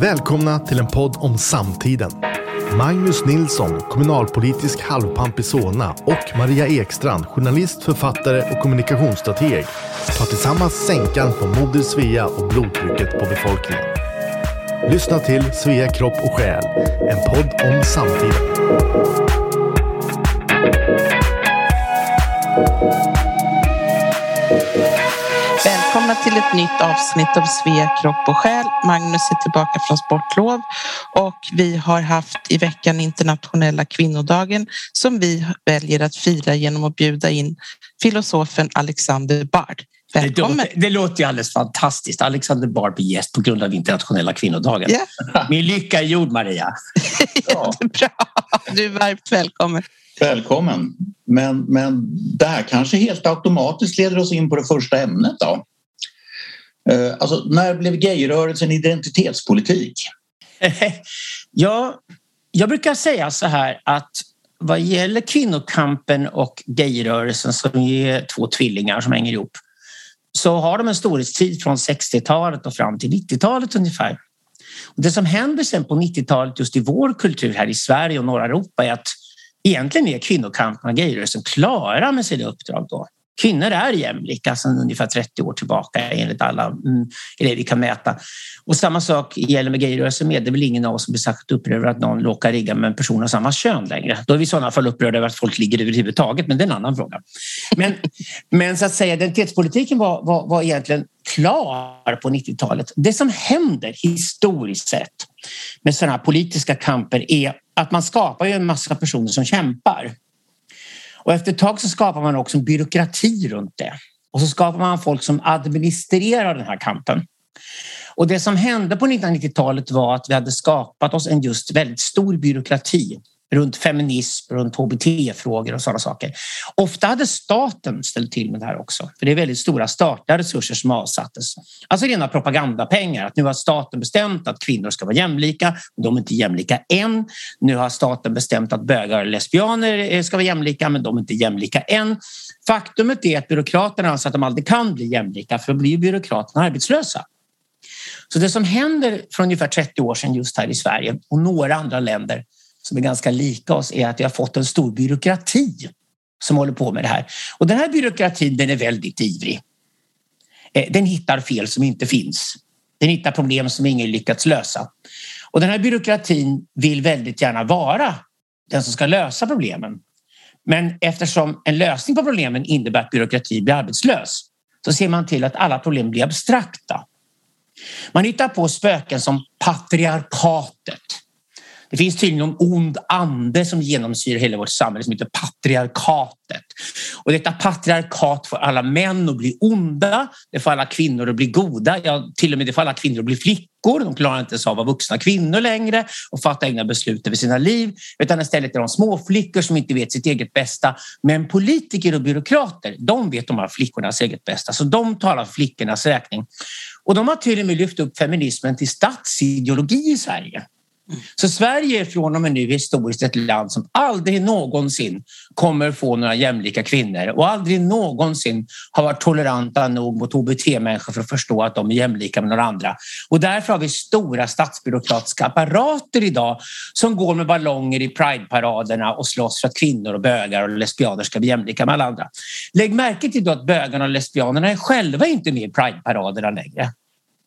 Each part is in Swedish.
Välkomna till en podd om samtiden. Magnus Nilsson, kommunalpolitisk halvpamp i Solna och Maria Ekstrand, journalist, författare och kommunikationsstrateg tar tillsammans sänkan på Moder Svea och blodtrycket på befolkningen. Lyssna till Svea kropp och själ, en podd om samtiden. Välkomna till ett nytt avsnitt av Svea kropp och själ. Magnus är tillbaka från sportlov och vi har haft i veckan internationella kvinnodagen som vi väljer att fira genom att bjuda in filosofen Alexander Bard. Välkommen. Det låter, det låter ju alldeles fantastiskt. Alexander Bard blir gäst på grund av internationella kvinnodagen. Yeah. Min lycka är gjord, Maria. Jättebra. Du är varmt välkommen. Välkommen. Men, men det här kanske helt automatiskt leder oss in på det första ämnet då. Eh, alltså, när blev gayrörelsen identitetspolitik? ja, jag brukar säga så här att vad gäller kvinnokampen och gayrörelsen som är två tvillingar som hänger ihop så har de en storhetstid från 60-talet och fram till 90-talet ungefär. Och det som händer sen på 90-talet just i vår kultur här i Sverige och norra Europa är att egentligen är kvinnokampen och gayrörelsen klara med sina uppdrag då. Kvinnor är jämlika alltså sedan ungefär 30 år tillbaka enligt alla mm, eller vi kan mäta. Och samma sak gäller med gayrörelsen med. Det är väl ingen av oss som blir särskilt upprörd över att någon råkar ligga med en person av samma kön längre. Då är vi i sådana fall upprörda över att folk ligger överhuvudtaget, men det är en annan fråga. Men, men så att säga, identitetspolitiken var, var, var egentligen klar på 90-talet. Det som händer historiskt sett med sådana här politiska kamper är att man skapar ju en massa personer som kämpar. Och efter ett tag så skapar man också en byråkrati runt det. Och så skapar man folk som administrerar den här kampen. Och det som hände på 1990-talet var att vi hade skapat oss en just väldigt stor byråkrati runt feminism, runt hbt-frågor och sådana saker. Ofta hade staten ställt till med det här också, för det är väldigt stora statliga resurser som avsattes. Alltså rena propagandapengar, att nu har staten bestämt att kvinnor ska vara jämlika, men de är inte jämlika än. Nu har staten bestämt att bögar och lesbianer eh, ska vara jämlika, men de är inte jämlika än. Faktumet är att byråkraterna anser att de aldrig kan bli jämlika, för då blir byråkraterna arbetslösa. Så det som händer för ungefär 30 år sedan just här i Sverige och några andra länder som är ganska lika oss är att vi har fått en stor byråkrati som håller på med det här. Och den här byråkratin den är väldigt ivrig. Eh, den hittar fel som inte finns. Den hittar problem som ingen lyckats lösa. Och den här byråkratin vill väldigt gärna vara den som ska lösa problemen. Men eftersom en lösning på problemen innebär att byråkratin blir arbetslös så ser man till att alla problem blir abstrakta. Man hittar på spöken som patriarkatet det finns tydligen en ond ande som genomsyrar hela vårt samhälle som heter patriarkatet. Och detta patriarkat får alla män att bli onda, det får alla kvinnor att bli goda, ja, till och med det får alla kvinnor att bli flickor. De klarar inte ens av att vara vuxna kvinnor längre och fatta egna beslut över sina liv, utan istället är de småflickor som inte vet sitt eget bästa. Men politiker och byråkrater, de vet om flickornas eget bästa, så de talar för flickornas räkning. Och de har till och med lyft upp feminismen till statsideologi i Sverige. Så Sverige är från och med nu historiskt ett land som aldrig någonsin kommer få några jämlika kvinnor och aldrig någonsin har varit toleranta nog mot hbt-människor för att förstå att de är jämlika med några andra. Och därför har vi stora statsbyråkratiska apparater idag som går med ballonger i prideparaderna och slåss för att kvinnor och bögar och lesbianer ska bli jämlika med alla andra. Lägg märke till att bögarna och lesbianerna är själva inte med i prideparaderna längre.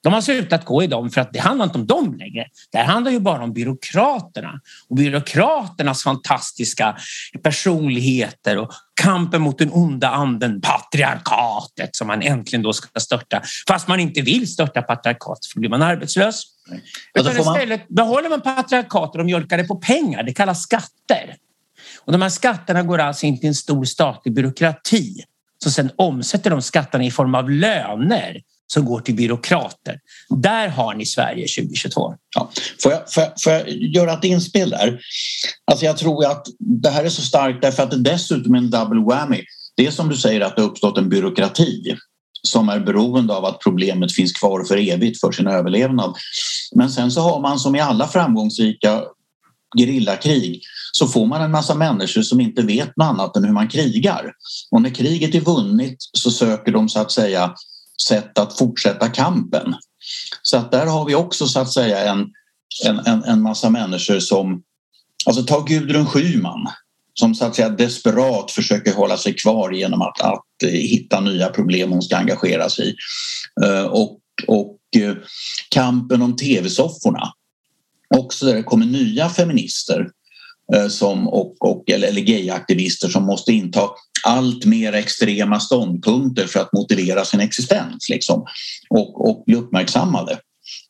De har slutat gå i dem för att det handlar inte om dem längre. Det här handlar ju bara om byråkraterna och byråkraternas fantastiska personligheter och kampen mot den onda anden, patriarkatet som man äntligen då ska störta. Fast man inte vill störta patriarkatet för då blir man arbetslös. Utan istället behåller man patriarkatet och mjölkar det på pengar. Det kallas skatter. Och de här skatterna går alltså in till en stor statlig byråkrati som sedan omsätter de skatterna i form av löner som går till byråkrater. Där har ni Sverige 2022. Ja. Får, jag, får, jag, får jag göra ett inspel där? Alltså jag tror att det här är så starkt därför att det dessutom är en double whammy. Det är som du säger att det har uppstått en byråkrati som är beroende av att problemet finns kvar för evigt för sin överlevnad. Men sen så har man som i alla framgångsrika gerillakrig så får man en massa människor som inte vet något annat än hur man krigar. Och när kriget är vunnit så söker de så att säga sätt att fortsätta kampen. Så att där har vi också så att säga en, en, en, en massa människor som... Alltså ta Gudrun Schyman som så att säga desperat försöker hålla sig kvar genom att, att eh, hitta nya problem hon ska engagera sig i. Eh, och, och eh, kampen om tv-sofforna. Också där det kommer nya feminister som, och, och, eller, eller gayaktivister som måste inta allt mer extrema ståndpunkter för att motivera sin existens liksom, och, och bli uppmärksammade.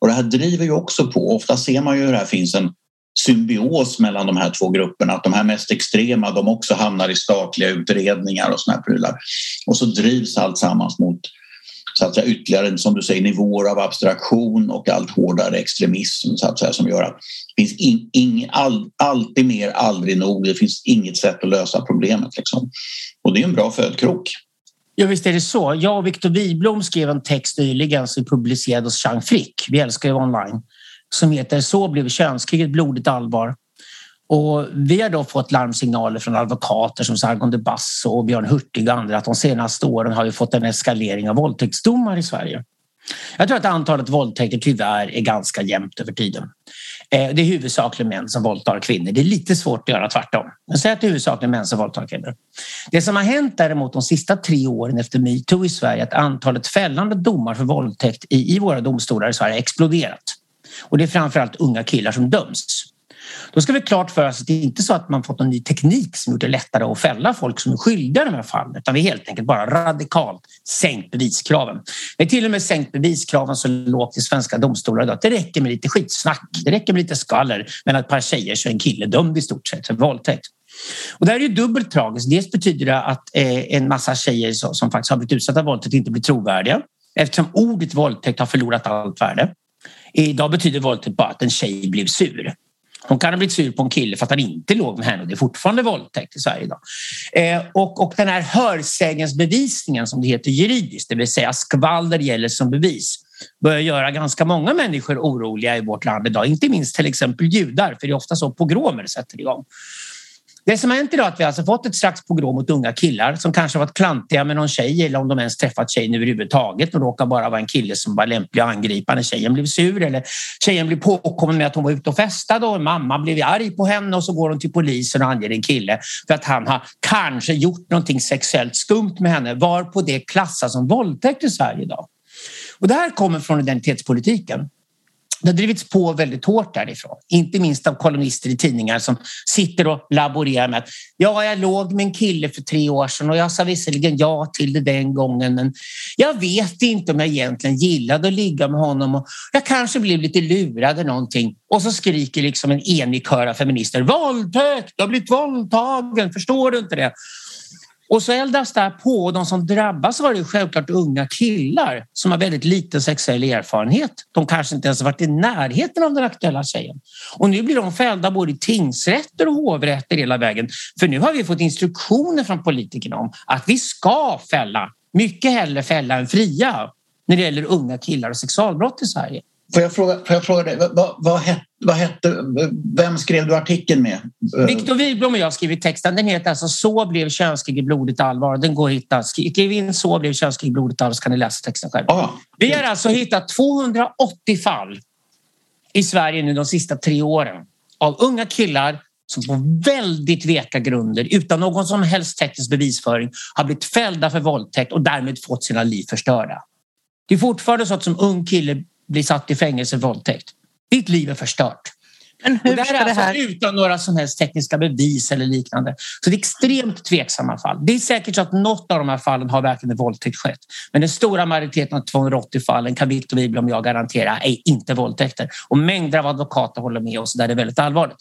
Och det här driver ju också på, ofta ser man ju hur det här finns en symbios mellan de här två grupperna, att de här mest extrema de också hamnar i statliga utredningar och såna här prylar. Och så drivs allt sammans mot så att säga, ytterligare som du säger, nivåer av abstraktion och allt hårdare extremism så att säga, som gör att det finns in, in, all, alltid mer, aldrig nog. Det finns inget sätt att lösa problemet. Liksom. Och det är en bra födkrok. Ja, visst är det så. Jag och Viktor Wiblom skrev en text nyligen som publicerades hos Chang Frick, vi älskar ju online, som heter Så blev könskriget blodigt allvar. Och vi har då fått larmsignaler från advokater som Sargon de Basso och Björn Hurtig och andra att de senaste åren har vi fått en eskalering av våldtäktsdomar i Sverige. Jag tror att antalet våldtäkter tyvärr är ganska jämnt över tiden. Eh, det är huvudsakligen män som våldtar kvinnor. Det är lite svårt att göra tvärtom. Men säg att det är huvudsakligen män som våldtar kvinnor. Det som har hänt däremot de sista tre åren efter metoo i Sverige är att antalet fällande domar för våldtäkt i, i våra domstolar i Sverige har exploderat. Och det är framförallt unga killar som döms. Då ska vi klart för oss att det är inte så att man fått en ny teknik som gjort det lättare att fälla folk som är skyldiga i de här fallen utan vi helt enkelt bara radikalt sänkt beviskraven. Vi har till och med sänkt beviskraven så lågt i svenska domstolar idag att det räcker med lite skitsnack. Det räcker med lite skvaller mellan ett par tjejer så är en kille dömd i stort sett för våldtäkt. Och det här är ju dubbelt tragiskt. Dels betyder det att eh, en massa tjejer som faktiskt har blivit utsatta för våldtäkt inte blir trovärdiga eftersom ordet våldtäkt har förlorat allt värde. Idag betyder våldtäkt bara att en tjej blev sur. Hon kan ha blivit sur på en kille för att han inte låg med henne och det är fortfarande våldtäkt i Sverige idag. Eh, och, och den här hörsägensbevisningen som det heter juridiskt, det vill säga skvaller gäller som bevis, börjar göra ganska många människor oroliga i vårt land idag. Inte minst till exempel judar, för det är ofta så pogromer sätter igång. Det som har hänt idag är att vi alltså fått ett slags pogrom mot unga killar som kanske varit klantiga med någon tjej eller om de ens träffat tjejen överhuvudtaget och råkar bara vara en kille som var lämplig att angripa när tjejen blev sur eller tjejen blev påkommen med att hon var ute och festade och mamma blev arg på henne och så går hon till polisen och anger en kille för att han har kanske gjort någonting sexuellt skumt med henne varpå det klassas som våldtäkt i Sverige idag. Och det här kommer från identitetspolitiken. Det har drivits på väldigt hårt därifrån, inte minst av kolumnister i tidningar som sitter och laborerar med att ja, jag låg med en kille för tre år sedan och jag sa visserligen ja till det den gången, men jag vet inte om jag egentligen gillade att ligga med honom och jag kanske blev lite lurad eller någonting. Och så skriker liksom en enig kör av feminister våldtäkt, du har blivit våldtagen, förstår du inte det? Och så eldas det på och de som drabbas var det självklart unga killar som har väldigt liten sexuell erfarenhet. De kanske inte ens varit i närheten av den aktuella tjejen. Och nu blir de fällda både i tingsrätter och hovrätter hela vägen. För nu har vi fått instruktioner från politikerna om att vi ska fälla, mycket hellre fälla än fria när det gäller unga killar och sexualbrott i Sverige. Får jag fråga, får jag fråga dig, vad, vad, hette, vad hette, vem skrev du artikeln med? Viktor Wiblom och jag har skrivit texten. Den heter alltså Så blev könskrig i blodigt allvar. Den går att hitta. Skriv in Så blev könskrig i blodigt allvar så kan ni läsa texten själv. Ah, Vi har alltså hittat 280 fall i Sverige nu de sista tre åren av unga killar som på väldigt veka grunder utan någon som helst teknisk bevisföring har blivit fällda för våldtäkt och därmed fått sina liv förstörda. Det är fortfarande så att som ung kille blir satt i fängelse för våldtäkt. Ditt liv är förstört. Men hur och det här är alltså här... utan några som helst tekniska bevis eller liknande. Så det är extremt tveksamma fall. Det är säkert så att något av de här fallen har verkligen en våldtäkt skett. Men den stora majoriteten av 280 fallen kan Victor Wiblom och jag garantera är inte våldtäkter. Och mängder av advokater håller med oss där det är väldigt allvarligt.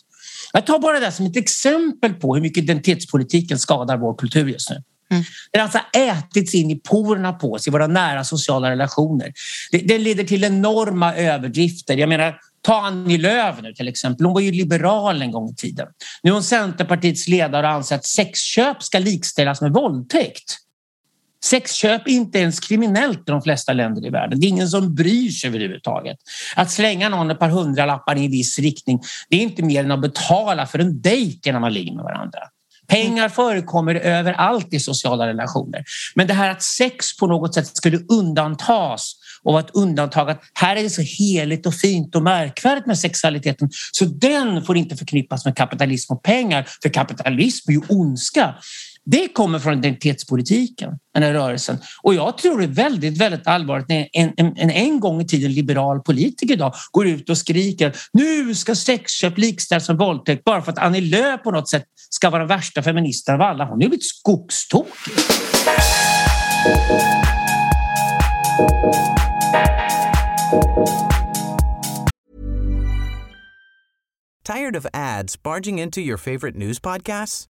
Jag tar bara det som ett exempel på hur mycket identitetspolitiken skadar vår kultur just nu. Mm. Den har alltså ätits in i porerna på oss i våra nära sociala relationer. Det, det leder till enorma överdrifter. Jag menar, Ta Annie Lööf nu till exempel. Hon var ju liberal en gång i tiden. Nu är hon Centerpartiets ledare och anser att sexköp ska likställas med våldtäkt. Sexköp är inte ens kriminellt i de flesta länder i världen. Det är ingen som bryr sig överhuvudtaget. Att slänga någon ett par hundralappar i en viss riktning, det är inte mer än att betala för en dejt innan man ligger med varandra. Pengar förekommer överallt i sociala relationer. Men det här att sex på något sätt skulle undantas och ett undantag att här är det så heligt och fint och märkvärdigt med sexualiteten så den får inte förknippas med kapitalism och pengar för kapitalism är ju ondska. Det kommer från identitetspolitiken, den här rörelsen. Och jag tror det är väldigt, väldigt allvarligt när en, en, en, en gång i tiden liberal politiker idag går ut och skriker nu ska sexköp likställas med våldtäkt bara för att Annie Lööf på något sätt ska vara den värsta feministen av alla. Hon är ju blivit skogstokig. Tired of ads barging into your favorite news podcasts?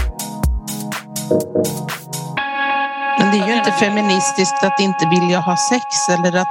Men det är ju inte feministiskt att inte vilja ha sex eller att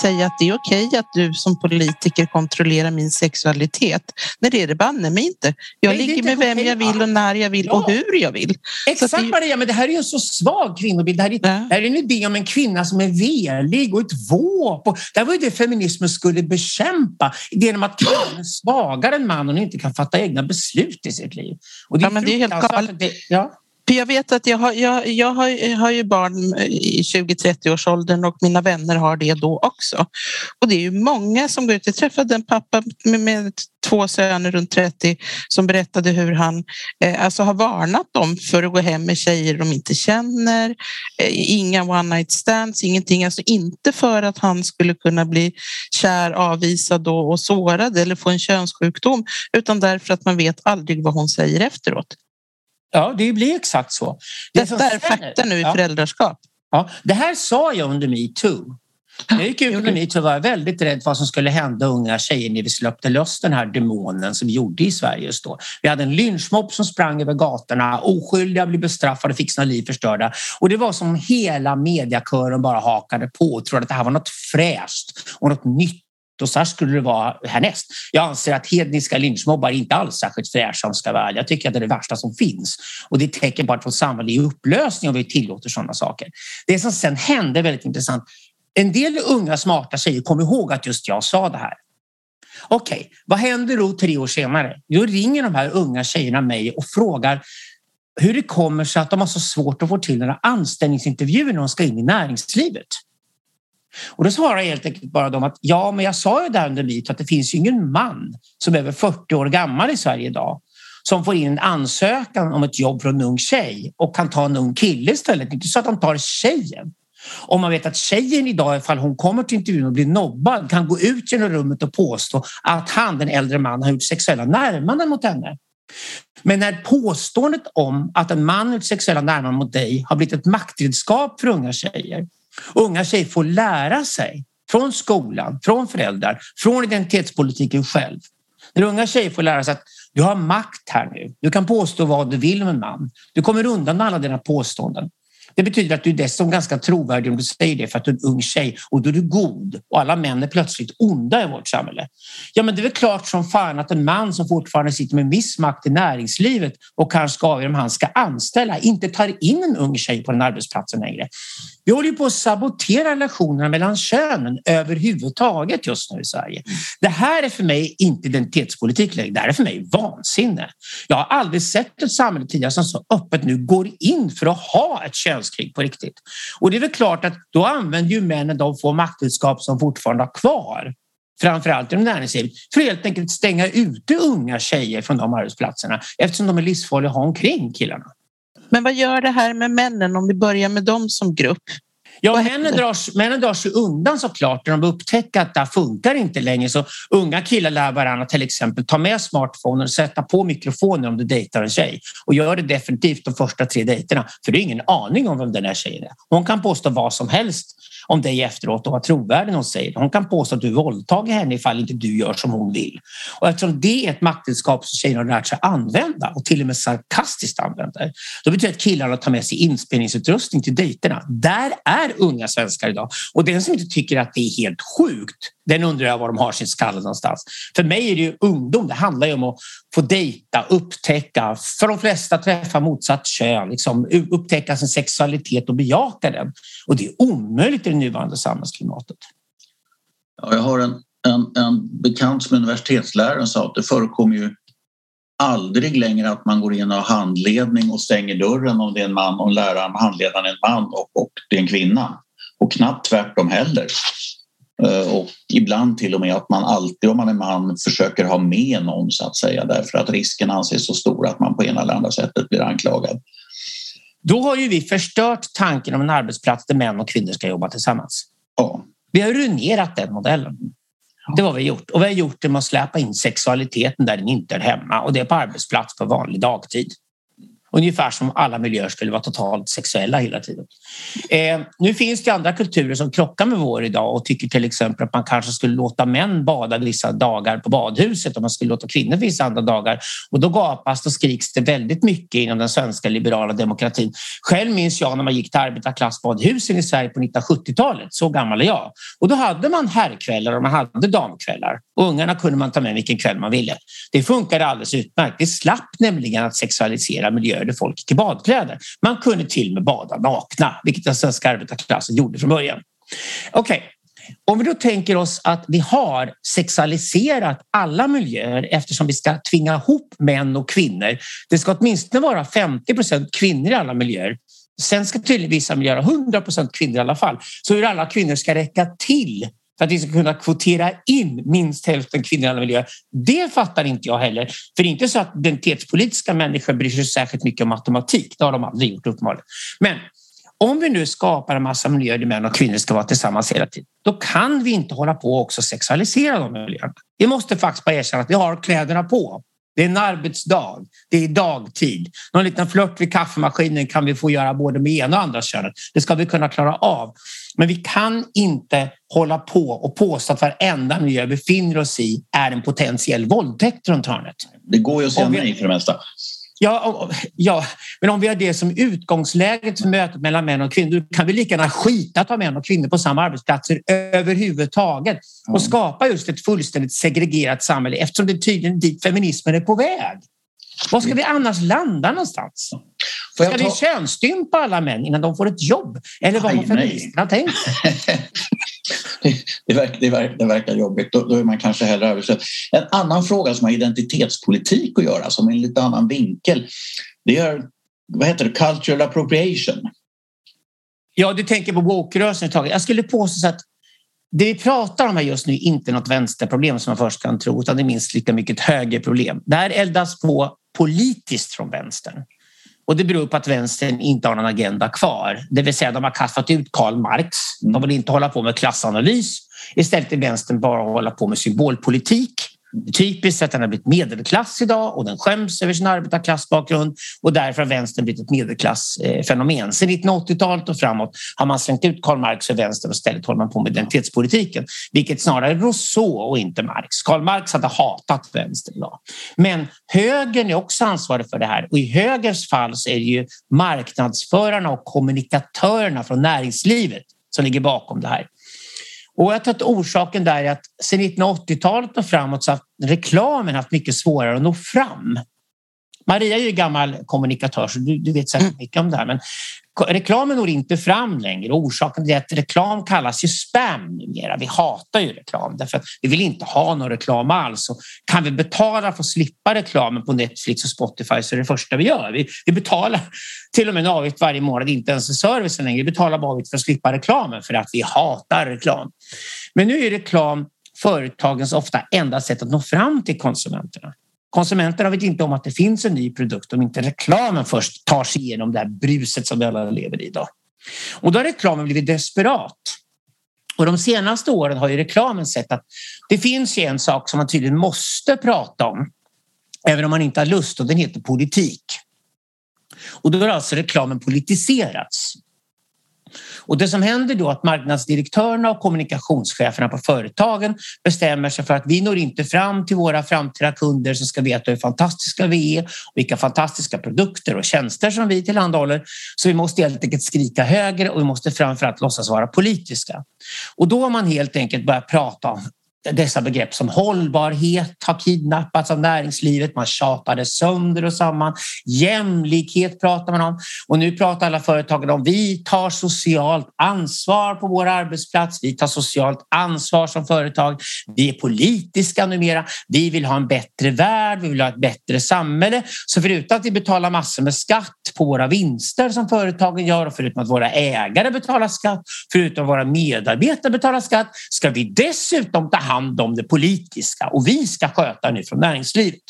säga att det är okej att du som politiker kontrollerar min sexualitet. Nej, det är det banne mig inte. Jag Nej, ligger med vem jag vill och när jag vill Ja. och hur jag vill. Exakt Så att det- Maria, men det här är ju en så svag kvinnobild. Det här är, Ja. det här är en idé om en kvinna som är velig och ett våp. Och det var ju det feminismen skulle bekämpa. Idén om att kvinnan är svagare än mannen och inte kan fatta egna beslut i sitt liv. Och Ja, men det är helt galet. det- Ja. För jag vet att jag har, jag, jag har, jag har ju barn i 20-30 års åldern och mina vänner har det då också. Och det är ju många som går ut. Jag träffade en pappa med, med två söner runt 30 som berättade hur han eh, alltså har varnat dem för att gå hem med tjejer de inte känner. Eh, inga one night stands, ingenting. Alltså inte för att han skulle kunna bli kär, avvisad och, och sårad eller få en könssjukdom utan därför att man vet aldrig vad hon säger efteråt ja, det blir exakt så. Det Detta är fakta nu i Ja. föräldraskap. Ja, det här sa jag under metoo. Jag gick ut under metoo var jag väldigt rädd för vad som skulle hända unga tjejer när vi släppte loss den här demonen som vi gjorde i Sverige just då. Vi hade en lynchmobb som sprang över gatorna, oskyldiga blev bestraffade, fick sina liv förstörda. Och det var som hela mediakören bara hakade på och trodde att det här var något fräscht och något nytt. Då så här skulle det vara härnäst. Jag anser att hedniska lynchmobbar inte alls särskilt fräscha om jag ska vara ärlig. Jag tycker att det är det värsta som finns. Och det är ett tecken på att vårt samhälle är i upplösning om vi tillåter sådana saker. Det som sen hände är väldigt intressant. En del unga smarta tjejer kom ihåg att just jag sa det här. Okej, vad händer då tre år senare? Då ringer de här unga tjejerna mig och frågar hur det kommer sig att de har så svårt att få till några anställningsintervjuer när de ska in i näringslivet. Och då svarar jag helt enkelt bara dem att ja, men jag sa ju där under mit att det finns ju ingen man som är över 40 år gammal i Sverige idag som får in en ansökan om ett jobb från en ung tjej och kan ta en ung kille istället. Inte så att de tar tjejen. Om man vet att tjejen idag, ifall hon kommer till intervjun och blir nobbad, kan gå ut genom rummet och påstå att han, den äldre mannen, har gjort sexuella närmanden mot henne. Men när påståendet om att en man har gjort sexuella närmanden mot dig har blivit ett maktredskap för unga tjejer. Unga tjejer får lära sig från skolan, från föräldrar, från identitetspolitiken själv. När unga tjejer får lära sig att du har makt här nu. Du kan påstå vad du vill om en man. Du kommer undan med alla dina påståenden. Det betyder att du är dessutom ganska trovärdig om du säger det för att du är en ung tjej och då är du god och alla män är plötsligt onda i vårt samhälle. Ja, men det är väl klart som fan att en man som fortfarande sitter med viss makt i näringslivet och kanske ska avgöra om han ska anställa inte tar in en ung tjej på den arbetsplatsen längre. Vi håller ju på att sabotera relationerna mellan könen överhuvudtaget just nu i Sverige. Det här är för mig inte identitetspolitik längre. Det här är för mig vansinne. Jag har aldrig sett ett samhälle tidigare som så öppet nu går in för att ha ett världskrig på riktigt. Och det är väl klart att då använder ju männen de få maktredskap som fortfarande har kvar framförallt inom näringslivet, för att helt enkelt stänga ute unga tjejer från de arbetsplatserna eftersom de är livsfarliga att ha omkring killarna. Men vad gör det här med männen om vi börjar med dem som grupp? Ja, männen drar, männen drar sig undan såklart när de upptäcker att det här funkar inte längre. Så unga killar lär varandra till exempel ta med smartphonen och sätta på mikrofonen om du dejtar en tjej. Och gör det definitivt de första tre dejterna. För det är ingen aning om vem den här tjejen är. Hon kan påstå vad som helst om dig efteråt och vara trovärdig när hon säger. Hon kan påstå att du våldtagit henne ifall inte du gör som hon vill. Och eftersom det är ett maktredskap som tjejerna har lärt sig använda och till och med sarkastiskt använder, då betyder det att killarna tar med sig inspelningsutrustning till dejterna. Där är unga svenskar idag. Och den som inte tycker att det är helt sjukt, den undrar jag var de har sin skalle någonstans. För mig är det ju ungdom. Det handlar ju om att få dejta, upptäcka, för de flesta träffa motsatt kön, liksom, upptäcka sin sexualitet och bejaka den. Och det är omöjligt i det nuvarande samhällsklimatet. Ja, jag har en, en, en bekant som universitetslärare sa att det förekommer ju aldrig längre att man går in och har handledning och stänger dörren om det är en man och läraren, handledaren är en man och, och det är en kvinna. Och knappt tvärtom heller. Eh, och ibland till och med att man alltid om man är man försöker ha med någon så att säga därför att risken anses så stor att man på ena eller andra sättet blir anklagad. Då har ju vi förstört tanken om en arbetsplats där män och kvinnor ska jobba tillsammans. Ja. Vi har ruinerat den modellen. Det har vi gjort. Och vi har gjort det med att släpa in sexualiteten där den inte är hemma och det är på arbetsplats på vanlig dagtid. Ungefär som alla miljöer skulle vara totalt sexuella hela tiden. Eh, nu finns det andra kulturer som krockar med vår idag och tycker till exempel att man kanske skulle låta män bada vissa dagar på badhuset och man skulle låta kvinnor vissa andra dagar. Och då gapas och skriks det väldigt mycket inom den svenska liberala demokratin. Själv minns jag när man gick till arbetarklassbadhusen i Sverige på 1970-talet. Så gammal är jag. Och då hade man herrkvällar och man hade damkvällar. Och ungarna kunde man ta med vilken kväll man ville. Det funkade alldeles utmärkt. Vi slapp nämligen att sexualisera miljöer där folk till i badkläder. Man kunde till och med bada nakna, vilket den svenska arbetarklassen gjorde från början. Okej, okay. Om vi då tänker oss att vi har sexualiserat alla miljöer eftersom vi ska tvinga ihop män och kvinnor. Det ska åtminstone vara 50 procent kvinnor i alla miljöer. Sen ska tydligen vissa miljöer ha 100 procent kvinnor i alla fall. Så hur alla kvinnor ska räcka till för att vi ska kunna kvotera in minst hälften kvinnor i alla miljöer. Det fattar inte jag heller. För det är inte så att identitetspolitiska människor bryr sig särskilt mycket om matematik. Det har de aldrig gjort uppenbarligen. Men om vi nu skapar en massa miljöer där män och kvinnor ska vara tillsammans hela tiden, då kan vi inte hålla på och också sexualisera de miljöerna. Vi måste faktiskt bara erkänna att vi har kläderna på. Det är en arbetsdag. Det är dagtid. Någon liten flört vid kaffemaskinen kan vi få göra både med ena och andra könet. Det ska vi kunna klara av. Men vi kan inte hålla på och påstå att varenda miljö vi befinner oss i är en potentiell våldtäkt runt hörnet. Det går ju att säga vi... nej för det mesta. Ja, ja, men om vi har det som utgångsläget för mötet mellan män och kvinnor kan vi lika gärna skita att ha män och kvinnor på samma arbetsplatser överhuvudtaget och skapa just ett fullständigt segregerat samhälle eftersom det är tydligen dit feminismen är på väg. Var ska vi annars landa någonstans? Ska ta... vi könsstympa alla män innan de får ett jobb? Eller vad har feministerna tänkt det, verkar, det, verkar, det verkar jobbigt. Då, då är man kanske hellre översatt. En annan fråga som har identitetspolitik att göra, som en lite annan vinkel, det är vad heter det, cultural appropriation. Ja, du tänker på woke-rörelsen. Jag skulle påstå att det vi pratar om här just nu är inte något vänsterproblem som man först kan tro, utan det är minst lika mycket ett högerproblem. Det här eldas på politiskt från vänstern. Och det beror på att vänstern inte har någon agenda kvar. Det vill säga de har kastat ut Karl Marx. De vill inte hålla på med klassanalys. Istället är vänstern bara hålla på med symbolpolitik. Typiskt att den har blivit medelklass idag och den skäms över sin arbetarklassbakgrund och därför har vänstern blivit ett medelklassfenomen. Sen 1980-talet och framåt har man slängt ut Karl Marx för vänstern och istället håller man på med identitetspolitiken, vilket snarare är Rousseau och inte Marx. Karl Marx hade hatat vänstern idag. Men högern är också ansvarig för det här och i högerns fall så är det ju marknadsförarna och kommunikatörerna från näringslivet som ligger bakom det här. Och jag tror att orsaken där är att sedan 1980-talet och framåt så har reklamen haft mycket svårare att nå fram. Maria är ju gammal kommunikatör så du, du vet säkert mm. mycket om det här. Men reklamen når inte fram längre orsaken är att reklam kallas ju spam numera. Vi hatar ju reklam därför att vi vill inte ha någon reklam alls. Och kan vi betala för att slippa reklamen på Netflix och Spotify så är det första vi gör. Vi, vi betalar till och med en avgift varje månad, inte ens för servicen längre. Vi betalar bara avgift för att slippa reklamen för att vi hatar reklam. Men nu är reklam företagens ofta enda sätt att nå fram till konsumenterna. Konsumenterna vet inte om att det finns en ny produkt om inte reklamen först tar sig igenom det här bruset som vi alla lever i idag. Och då har reklamen blivit desperat. Och de senaste åren har ju reklamen sett att det finns en sak som man tydligen måste prata om, även om man inte har lust, och den heter politik. Och då har alltså reklamen politiserats. Och det som händer då är att marknadsdirektörerna och kommunikationscheferna på företagen bestämmer sig för att vi når inte fram till våra framtida kunder som ska veta hur fantastiska vi är och vilka fantastiska produkter och tjänster som vi tillhandahåller. Så vi måste helt enkelt skrika högre och vi måste framförallt låtsas vara politiska. Och då har man helt enkelt börjat prata om dessa begrepp som hållbarhet har kidnappats av näringslivet. Man tjatade sönder och samman. Jämlikhet pratar man om. Och nu pratar alla företagen om vi tar socialt ansvar på vår arbetsplats. Vi tar socialt ansvar som företag. Vi är politiska numera. Vi vill ha en bättre värld. Vi vill ha ett bättre samhälle. Så förutom att vi betalar massor med skatt på våra vinster som företagen gör och förutom att våra ägare betalar skatt, förutom att våra medarbetare betalar skatt, ska vi dessutom ta hand hand om det politiska och vi ska sköta nu från näringslivet.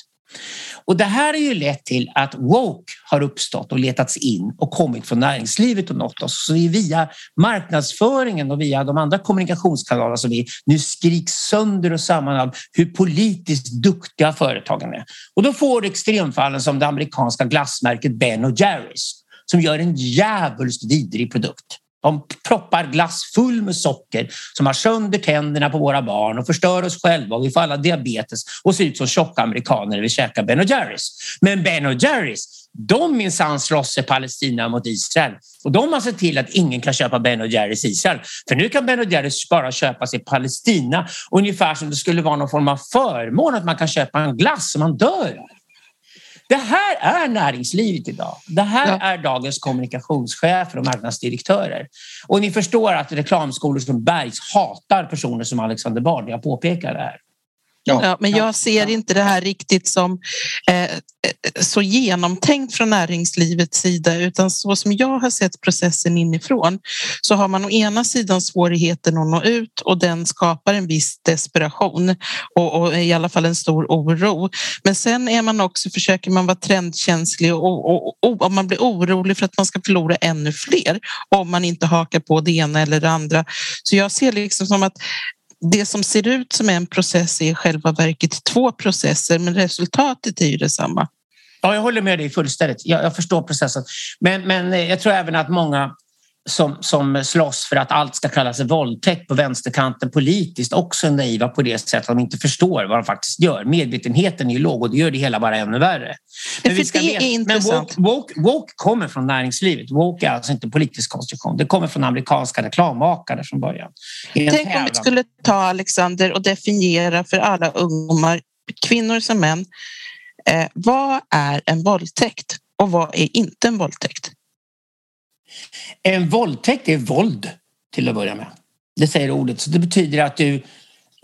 Och det här har ju lett till att woke har uppstått och letats in och kommit från näringslivet och nått oss. Så det är via marknadsföringen och via de andra kommunikationskanalerna som vi nu skriks sönder och samman av hur politiskt duktiga företagen är. Och då får du extremfallen som det amerikanska glassmärket Ben Jerrys som gör en djävulskt vidrig produkt. De proppar glass full med socker som har sönder tänderna på våra barn och förstör oss själva och vi får alla diabetes och ser ut som tjocka amerikaner när vi käkar Ben Jerrys. Men Ben Jerrys, de minsann slåss i Palestina mot Israel och de har sett till att ingen kan köpa Ben Jerrys i Israel. För nu kan Ben Jerrys bara köpas i Palestina ungefär som det skulle vara någon form av förmån att man kan köpa en glass som man dör det här är näringslivet idag. Det här ja. är dagens kommunikationschefer och marknadsdirektörer. Och ni förstår att reklamskolor som Bergs hatar personer som Alexander Bard. Jag påpekar det här. Ja, ja, men jag ser inte det här riktigt som eh, så genomtänkt från näringslivets sida utan så som jag har sett processen inifrån så har man å ena sidan svårigheten att nå ut och den skapar en viss desperation och, och i alla fall en stor oro. Men sen är man också, försöker man vara trendkänslig och, och, och, och man blir orolig för att man ska förlora ännu fler om man inte hakar på det ena eller det andra. Så jag ser liksom som att det som ser ut som en process är i själva verket två processer men resultatet är ju detsamma. Ja, jag håller med dig fullständigt. Jag, jag förstår processen. Men, men eh, jag tror även att många som, som slåss för att allt ska kallas våldtäkt på vänsterkanten politiskt också är naiva på det sättet att de inte förstår vad de faktiskt gör. Medvetenheten är ju låg och det gör det hela bara ännu värre. Men, vi ska det är. Men woke, woke, woke, kommer från näringslivet. Woke är alltså inte politisk konstruktion. Det kommer från amerikanska reklammakare från början. Tänk om vi skulle ta Alexander och definiera för alla ungdomar, kvinnor som män, eh, vad är en våldtäkt och vad är inte en våldtäkt? En våldtäkt är våld till att börja med. Det säger ordet. Så det betyder att du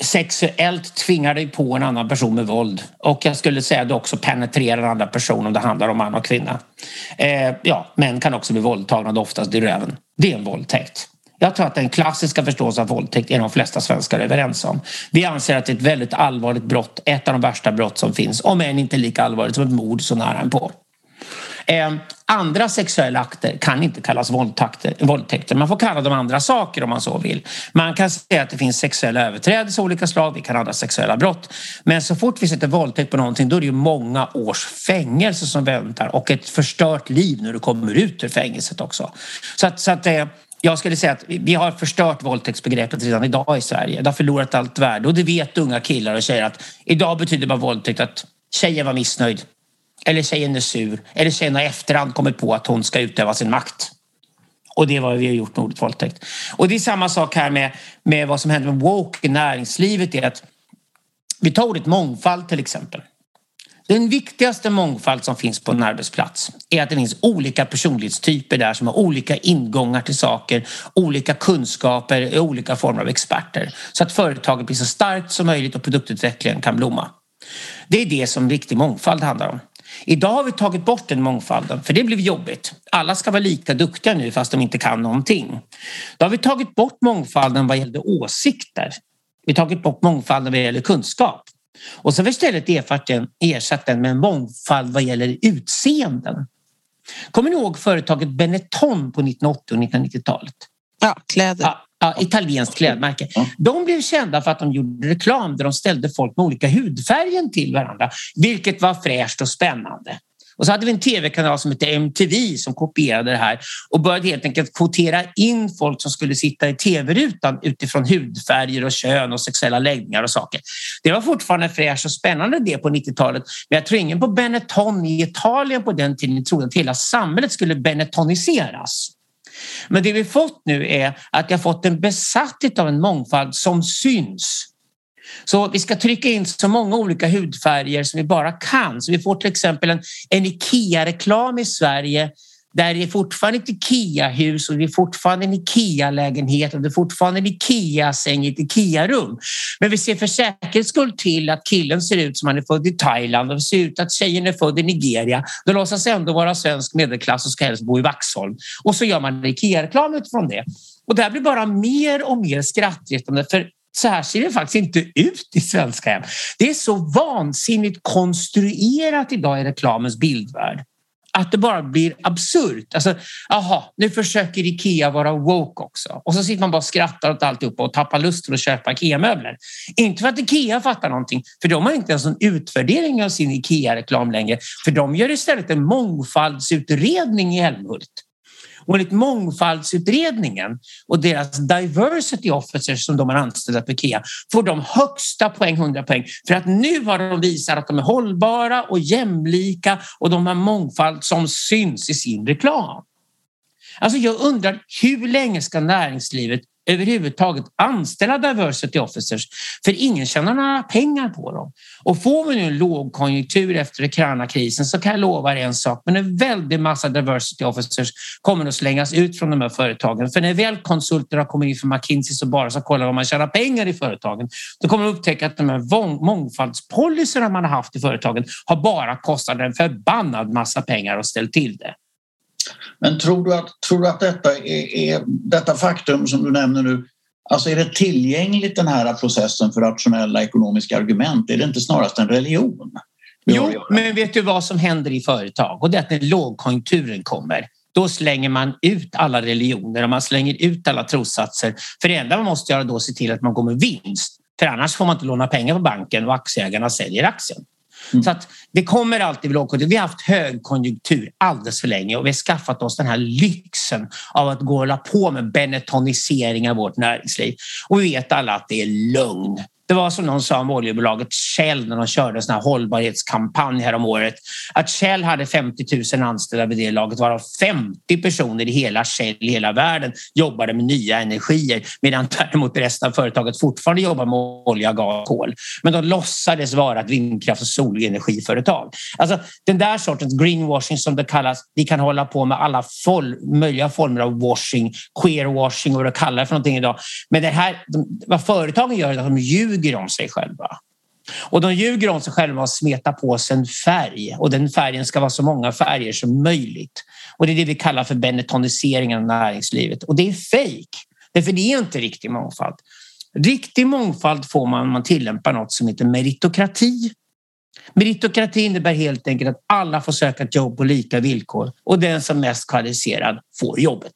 sexuellt tvingar dig på en annan person med våld. Och jag skulle säga att du också penetrerar en annan person om det handlar om man och kvinna. Eh, ja, män kan också bli våldtagna, oftast i röven. Det är en våldtäkt. Jag tror att den klassiska förståelsen av våldtäkt är de flesta svenskar överens om. Vi anser att det är ett väldigt allvarligt brott, ett av de värsta brott som finns, om än inte lika allvarligt som ett mord så nära en på. Eh, andra sexuella akter kan inte kallas våldtäkter. Man får kalla dem andra saker om man så vill. Man kan säga att det finns sexuella överträdelser av olika slag, vi kan andra sexuella brott. Men så fort vi sätter våldtäkt på någonting då är det ju många års fängelse som väntar och ett förstört liv när du kommer ut ur fängelset också. Så att, så att det, jag skulle säga att vi har förstört våldtäktsbegreppet redan idag i Sverige. Det har förlorat allt värde och det vet unga killar och tjejer att idag betyder bara våldtäkt att tjejen var missnöjd eller tjejen är sur eller tjejen har i efterhand kommit på att hon ska utöva sin makt. Och det är vad vi har gjort med ordet våldtäkt. Och det är samma sak här med, med vad som händer med woke i näringslivet. Är att vi tar ordet mångfald till exempel. Den viktigaste mångfald som finns på en arbetsplats är att det finns olika personlighetstyper där som har olika ingångar till saker, olika kunskaper och olika former av experter. Så att företaget blir så starkt som möjligt och produktutvecklingen kan blomma. Det är det som riktig mångfald handlar om. Idag har vi tagit bort den mångfalden, för det blev jobbigt. Alla ska vara lika duktiga nu fast de inte kan någonting. Då har vi tagit bort mångfalden vad gällde åsikter. Vi har tagit bort mångfalden vad gäller kunskap. Och så har vi istället ersatt den med en mångfald vad gäller utseenden. Kommer ni ihåg företaget Benetton på 1980 och 1990-talet? Ja, kläder. Ja, ja, italienskt klädmärke. De blev kända för att de gjorde reklam där de ställde folk med olika hudfärger till varandra, vilket var fräscht och spännande. Och så hade vi en tv-kanal som hette MTV som kopierade det här och började helt enkelt kvotera in folk som skulle sitta i tv-rutan utifrån hudfärger och kön och sexuella läggningar och saker. Det var fortfarande fräscht och spännande det på 90-talet men jag tror ingen på Benetton i Italien på den tiden trodde att hela samhället skulle benettoniseras. Men det vi fått nu är att jag fått en besatthet av en mångfald som syns. Så vi ska trycka in så många olika hudfärger som vi bara kan. Så vi får till exempel en, en IKEA-reklam i Sverige där det är fortfarande ett IKEA-hus och det är fortfarande en IKEA-lägenhet och det är fortfarande en IKEA-säng i ett IKEA-rum. Men vi ser för säkerhets skull till att killen ser ut som han är född i Thailand och ser ut att tjejen är född i Nigeria. De låtsas ändå vara svensk medelklass och ska helst bo i Vaxholm. Och så gör man IKEA-reklam utifrån det. Och det här blir bara mer och mer skrattretande för så här ser det faktiskt inte ut i svenska hem. Det är så vansinnigt konstruerat idag i reklamens bildvärld att det bara blir absurt. Alltså, aha, nu försöker Ikea vara woke också. Och så sitter man bara och skrattar åt alltihopa och tappar lusten att köpa Ikea-möbler. Inte för att Ikea fattar någonting, för de har inte ens en utvärdering av sin Ikea-reklam längre. För de gör istället en mångfaldsutredning i Älmhult. Och enligt mångfaldsutredningen och deras diversity officers som de har anställda på IKEA får de högsta poäng, 100 poäng, för att nu har de visat att de är hållbara och jämlika och de har mångfald som syns i sin reklam. Alltså jag undrar hur länge ska näringslivet överhuvudtaget anställa diversity officers för ingen tjänar några pengar på dem. Och får vi nu en lågkonjunktur efter Ukraina-krisen så kan jag lova er en sak, men en väldig massa diversity officers kommer att slängas ut från de här företagen. För när väl konsulterna kommer in från McKinsey så bara ska kolla om man tjänar pengar i företagen, då kommer de upptäcka att de här mångfaldspolicyerna man har haft i företagen har bara kostat en förbannad massa pengar och ställt till det. Men tror du att, tror du att detta, är, är, detta faktum som du nämner nu, alltså är det tillgängligt den här processen för rationella ekonomiska argument? Är det inte snarast en religion? Jo, men vet du vad som händer i företag? Och det är att när lågkonjunkturen kommer då slänger man ut alla religioner och man slänger ut alla trossatser. För det enda man måste göra då är att se till att man går med vinst. För annars får man inte låna pengar på banken och aktieägarna säljer aktien. Mm. Så att det kommer alltid lågkonjunktur. Vi har haft högkonjunktur alldeles för länge och vi har skaffat oss den här lyxen av att gå och hålla på med benetonisering av vårt näringsliv. Och vi vet alla att det är lugn. Det var som någon sa om oljebolaget Shell när de körde en sån här hållbarhetskampanj här om året. Att Shell hade 50 000 anställda vid det laget varav 50 personer i hela Shell i hela världen jobbade med nya energier medan däremot resten av företaget fortfarande jobbar med olja, gas och kol. Men de låtsades vara ett vindkraft och solenergiföretag. Alltså den där sortens greenwashing som det kallas. Vi kan hålla på med alla fol möjliga former av washing, queerwashing och vad du kallar det för någonting idag. Men det här, vad företagen gör är att de ljuger ljuger om sig själva. Och de ljuger om sig själva och smetar på sig en färg och den färgen ska vara så många färger som möjligt. Och det är det vi kallar för benetoniseringen av näringslivet och det är fejk. Därför det är inte riktig mångfald. Riktig mångfald får man om man tillämpar något som heter meritokrati. Meritokrati innebär helt enkelt att alla får söka ett jobb på lika villkor och den som är mest kvalificerad får jobbet.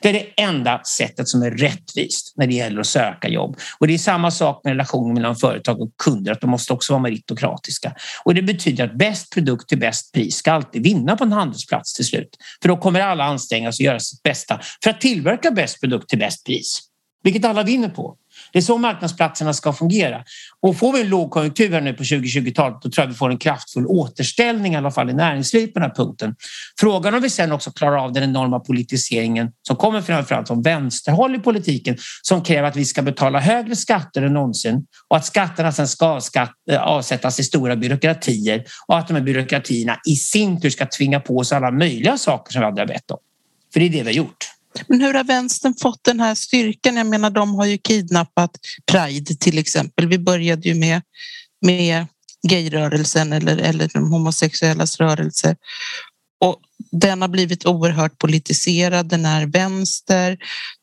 Det är det enda sättet som är rättvist när det gäller att söka jobb. Och det är samma sak med relationen mellan företag och kunder, att de måste också vara meritokratiska. Och det betyder att bäst produkt till bäst pris ska alltid vinna på en handelsplats till slut. För då kommer alla anstränga sig och göra sitt bästa för att tillverka bäst produkt till bäst pris, vilket alla vinner på. Det är så marknadsplatserna ska fungera. Och får vi en lågkonjunktur här nu på 2020-talet då tror jag vi får en kraftfull återställning i alla fall i näringslivet på den här punkten. Frågan om vi sen också klarar av den enorma politiseringen som kommer framförallt från vänsterhåll i politiken som kräver att vi ska betala högre skatter än någonsin och att skatterna sen ska eh, avsättas i stora byråkratier och att de här byråkratierna i sin tur ska tvinga på oss alla möjliga saker som vi aldrig har bett om. För det är det vi har gjort. Men hur har vänstern fått den här styrkan? Jag menar, de har ju kidnappat Pride till exempel. Vi började ju med, med gayrörelsen eller, eller de homosexuellas rörelse. Den har blivit oerhört politiserad, den är vänster.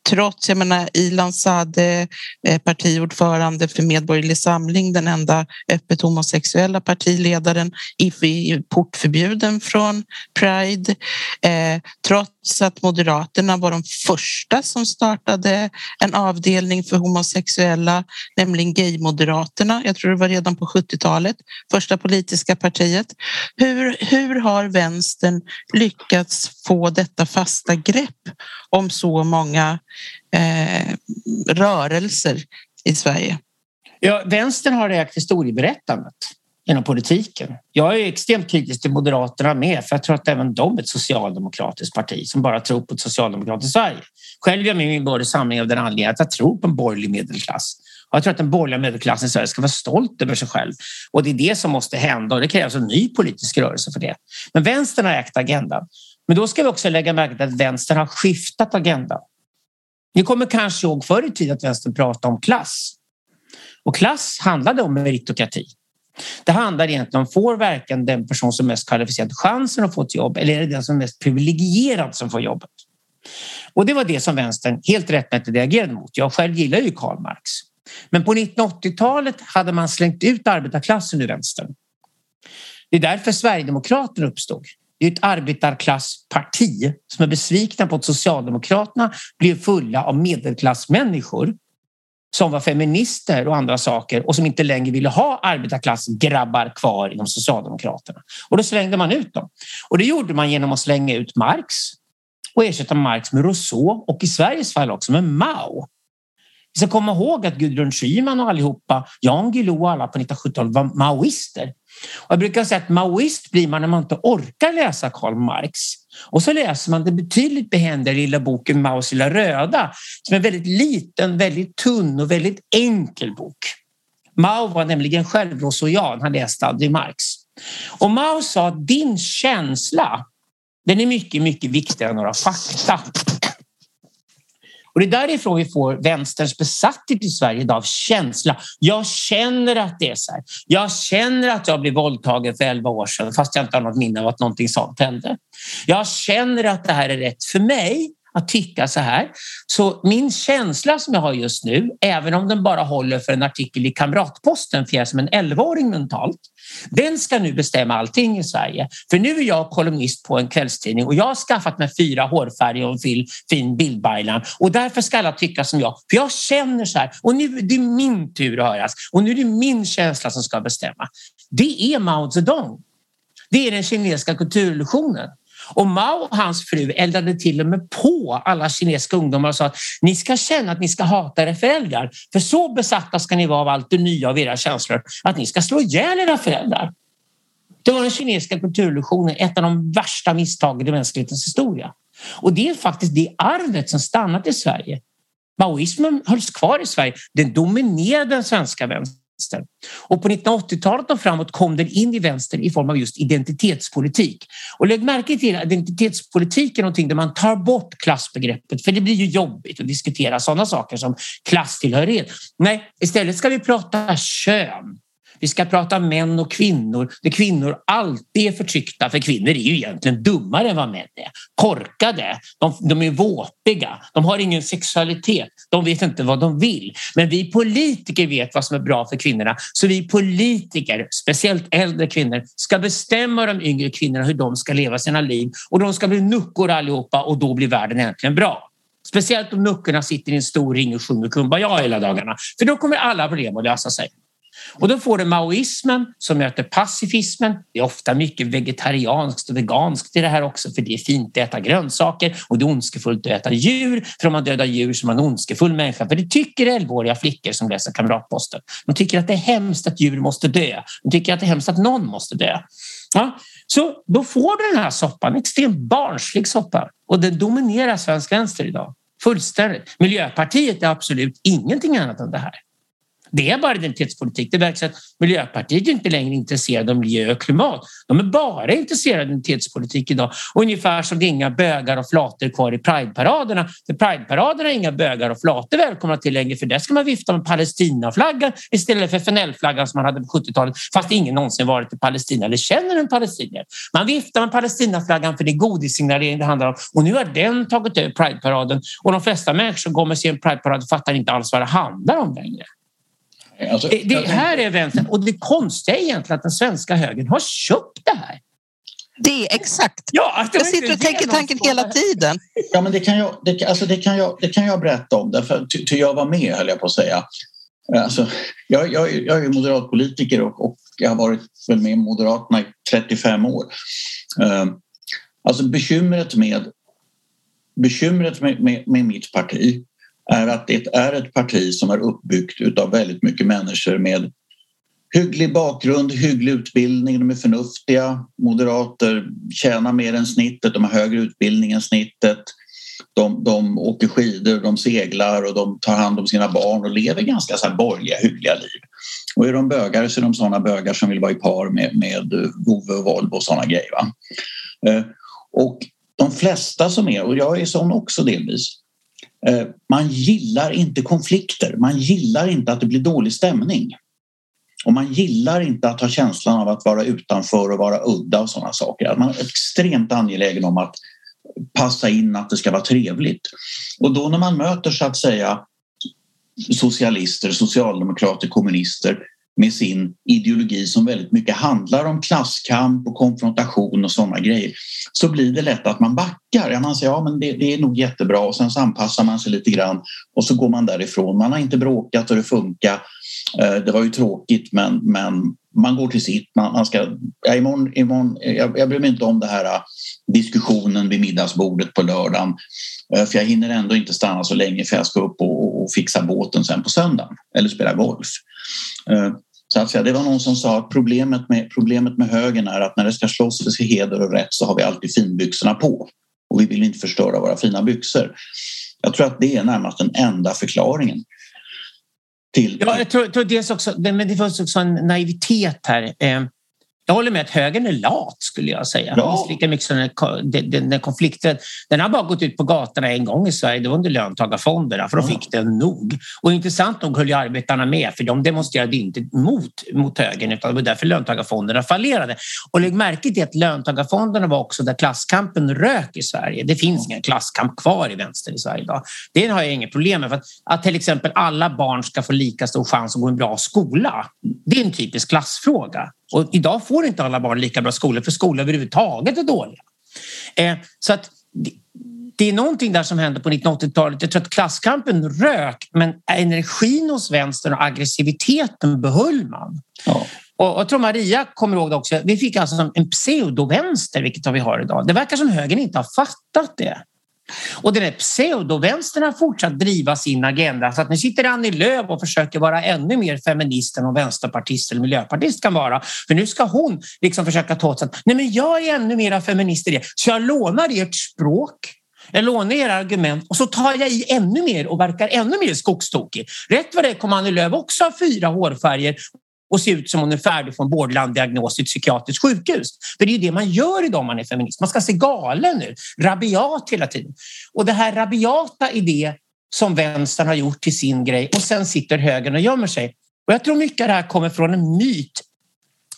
Trots, jag menar Ilan Sade, eh, partiordförande för Medborgerlig Samling, den enda öppet homosexuella partiledaren, är portförbjuden från Pride. Eh, trots att Moderaterna var de första som startade en avdelning för homosexuella, nämligen Gay-moderaterna. Jag tror det var redan på 70-talet, första politiska partiet. Hur, hur har vänstern lyckats få detta fasta grepp om så många eh, rörelser i Sverige? Ja, vänstern har ägt historieberättandet inom politiken. Jag är extremt kritisk till Moderaterna med för jag tror att även de är ett socialdemokratiskt parti som bara tror på ett socialdemokratiskt Sverige. Själv är jag med i min borgerliga samling av den anledningen att jag tror på en borgerlig medelklass. Jag tror att den borgerliga medelklassen i Sverige ska vara stolt över sig själv. Och det är det som måste hända och det krävs en ny politisk rörelse för det. Men vänstern har ägt agendan. Men då ska vi också lägga märke till att vänstern har skiftat agendan. Ni kommer kanske ihåg förr i tiden att vänstern pratade om klass. Och klass handlade om meritokrati. Det handlar egentligen om får verkligen den person som är mest kvalificerad chansen att få ett jobb eller är det den som är mest privilegierad som får jobbet? Och det var det som vänstern helt rättmätigt reagerade mot. Jag själv gillar ju Karl Marx. Men på 1980-talet hade man slängt ut arbetarklassen ur vänstern. Det är därför Sverigedemokraterna uppstod. Det är ett arbetarklassparti som är besvikna på att Socialdemokraterna blev fulla av medelklassmänniskor som var feminister och andra saker och som inte längre ville ha arbetarklassgrabbar kvar inom Socialdemokraterna. Och då slängde man ut dem. Och det gjorde man genom att slänga ut Marx och ersätta Marx med Rousseau och i Sveriges fall också med Mao. Vi ska komma ihåg att Gudrun Schyman och allihopa, Jan Guillou och alla på 1970-talet var maoister. Och jag brukar säga att maoist blir man när man inte orkar läsa Karl Marx. Och så läser man den betydligt behändigare lilla boken Maos lilla röda som är en väldigt liten, väldigt tunn och väldigt enkel bok. Mao var nämligen själv rousseauian, han läste aldrig Marx. Och Mao sa att din känsla, den är mycket, mycket viktigare än några fakta. Och det är därifrån vi får vänsterns besatthet i Sverige idag av känsla. Jag känner att det är så här. Jag känner att jag blev våldtagen för 11 år sedan fast jag inte har något minne av att någonting sånt hände. Jag känner att det här är rätt för mig att tycka så här. Så min känsla som jag har just nu, även om den bara håller för en artikel i Kamratposten för jag är som en 11-åring mentalt, den ska nu bestämma allting i Sverige. För nu är jag kolumnist på en kvällstidning och jag har skaffat mig fyra hårfärger och en fin bildbyline och därför ska alla tycka som jag. För jag känner så här och nu är det min tur att höras och nu är det min känsla som ska bestämma. Det är Mao Zedong. Det är den kinesiska kulturillusionen. Och Mao och hans fru eldade till och med på alla kinesiska ungdomar och sa att ni ska känna att ni ska hata era föräldrar. För så besatta ska ni vara av allt det nya av era känslor att ni ska slå ihjäl era föräldrar. Det var den kinesiska kulturrevolutionen, ett av de värsta misstagen i mänsklighetens historia. Och det är faktiskt det arvet som stannat i Sverige. Maoismen hölls kvar i Sverige. Den dominerade den svenska vänstern vänster. Och på 1980-talet och framåt kom den in i vänster i form av just identitetspolitik. Och lägg märke till att identitetspolitik är någonting där man tar bort klassbegreppet för det blir ju jobbigt att diskutera sådana saker som klasstillhörighet. Nej, istället ska vi prata kön. Vi ska prata män och kvinnor, där kvinnor alltid är förtryckta, för kvinnor är ju egentligen dummare än vad män är. Korkade, de, de är våpiga, de har ingen sexualitet, de vet inte vad de vill. Men vi politiker vet vad som är bra för kvinnorna, så vi politiker, speciellt äldre kvinnor, ska bestämma de yngre kvinnorna hur de ska leva sina liv och de ska bli nuckor allihopa och då blir världen äntligen bra. Speciellt om nuckorna sitter i en stor ring och sjunger Kumbaya hela dagarna, för då kommer alla problem att lösa sig. Och då får du maoismen som möter pacifismen. Det är ofta mycket vegetarianskt och veganskt i det här också för det är fint att äta grönsaker och det är ondskefullt att äta djur. För om man dödar djur så är man en ondskefull människa. För det tycker 11-åriga flickor som läser Kamratposten. De tycker att det är hemskt att djur måste dö. De tycker att det är hemskt att någon måste dö. Ja, så då får du den här soppan, extremt barnslig soppa och den dominerar svensk vänster idag. Fullständigt. Miljöpartiet är absolut ingenting annat än det här. Det är bara identitetspolitik. Det verkar att Miljöpartiet är inte längre intresserade av miljö och klimat. De är bara intresserade av identitetspolitik idag. Ungefär som det är inga bögar och flator kvar i Prideparaderna. För Prideparaderna är inga bögar och flator välkomna till längre för där ska man vifta med Palestinaflaggan istället för FNL-flaggan som man hade på 70-talet fast ingen någonsin varit i Palestina eller känner en palestinier. Man viftar med Palestinaflaggan för det är godissignalering det handlar om och nu har den tagit över Prideparaden och de flesta människor som går med sin Prideparad fattar inte alls vad det handlar om längre. Alltså, det, det här är vänstern och det konstiga är egentligen att den svenska högern har köpt det här. Det är exakt. Ja, jag sitter och tänker tanken hela tiden. Ja, men det kan jag, det, alltså det kan jag, det kan jag berätta om, därför ty, jag var med höll jag på att säga. Alltså, jag, jag, jag är moderatpolitiker och, och jag har varit väl med Moderaterna i 35 år. Uh, alltså bekymret med, bekymret med, med, med mitt parti är att det är ett parti som är uppbyggt av väldigt mycket människor med hygglig bakgrund, hygglig utbildning, de är förnuftiga. Moderater tjänar mer än snittet, de har högre utbildning än snittet. De, de åker skidor, de seglar och de tar hand om sina barn och lever ganska så här borgerliga, hyggliga liv. Och är de bögar så är de såna bögar som vill vara i par med, med Vove och Volvo och såna grejer. Va? Eh, och de flesta som är, och jag är sån också delvis, Eh, man gillar inte konflikter, man gillar inte att det blir dålig stämning. Och man gillar inte att ha känslan av att vara utanför och vara udda och sådana saker. Man är extremt angelägen om att passa in att det ska vara trevligt. Och då när man möter så att säga socialister, socialdemokrater, kommunister med sin ideologi som väldigt mycket handlar om klasskamp och konfrontation och sådana grejer så blir det lätt att man backar. Man säger ja, men det, det, är nog jättebra och sen så anpassar man sig lite grann och så går man därifrån. Man har inte bråkat och det funkar. Eh, det var ju tråkigt men, men man går till sitt. Man, man ska, ja, imorgon, imorgon, jag, jag bryr mig inte om den här eh, diskussionen vid middagsbordet på lördagen eh, för jag hinner ändå inte stanna så länge för jag ska upp och, och fixa båten sen på söndagen eller spela golf. Så att säga, det var någon som sa att problemet med, problemet med högern är att när det ska slåss för sin heder och rätt så har vi alltid finbyxorna på och vi vill inte förstöra våra fina byxor. Jag tror att det är närmast den enda förklaringen. Till, ja, jag tror, tror dels också, men det finns också en naivitet här. Eh, jag håller med att högern är lat skulle jag säga. Ja. Lika mycket som den, den, den konflikten. Den har bara gått ut på gatorna en gång i Sverige. Det var under löntagarfonderna för då fick den nog. Och intressant nog höll ju arbetarna med för de demonstrerade inte mot, mot högern utan det var därför löntagarfonderna fallerade. Och lägg märke till att löntagarfonderna var också där klasskampen rök i Sverige. Det finns ingen klasskamp kvar i vänster i Sverige idag. Det har jag inget problem med. För att, att till exempel alla barn ska få lika stor chans att gå i en bra skola. Det är en typisk klassfråga. Och idag får inte alla barn lika bra skolor för skolor överhuvudtaget är dåliga. Eh, så att det är någonting där som hände på 1980-talet. Jag tror att klasskampen rök men energin hos vänstern och aggressiviteten behöll man. Ja. Och jag tror Maria kommer ihåg det också. Vi fick alltså en pseudovänster, vilket vi har idag. Det verkar som högern inte har fattat det. Och den här pseudovänstern har fortsatt driva sin agenda så att nu sitter Annie Lööf och försöker vara ännu mer feminist än vad vänsterpartist eller miljöpartist kan vara. För nu ska hon liksom försöka ta åt sig att nej men jag är ännu mer feminist i det. Så jag lånar ert språk jag lånar era argument och så tar jag i ännu mer och verkar ännu mer skogstokig. Rätt vad det är kommer Annie Lööf också ha fyra hårfärger och se ut som om hon är färdig från Borderland-diagnos i ett psykiatriskt sjukhus. För det är ju det man gör idag om man är feminist. Man ska se galen ut, rabiat hela tiden. Och det här rabiata är det som vänstern har gjort till sin grej och sen sitter högern och gömmer sig. Och jag tror mycket av det här kommer från en myt.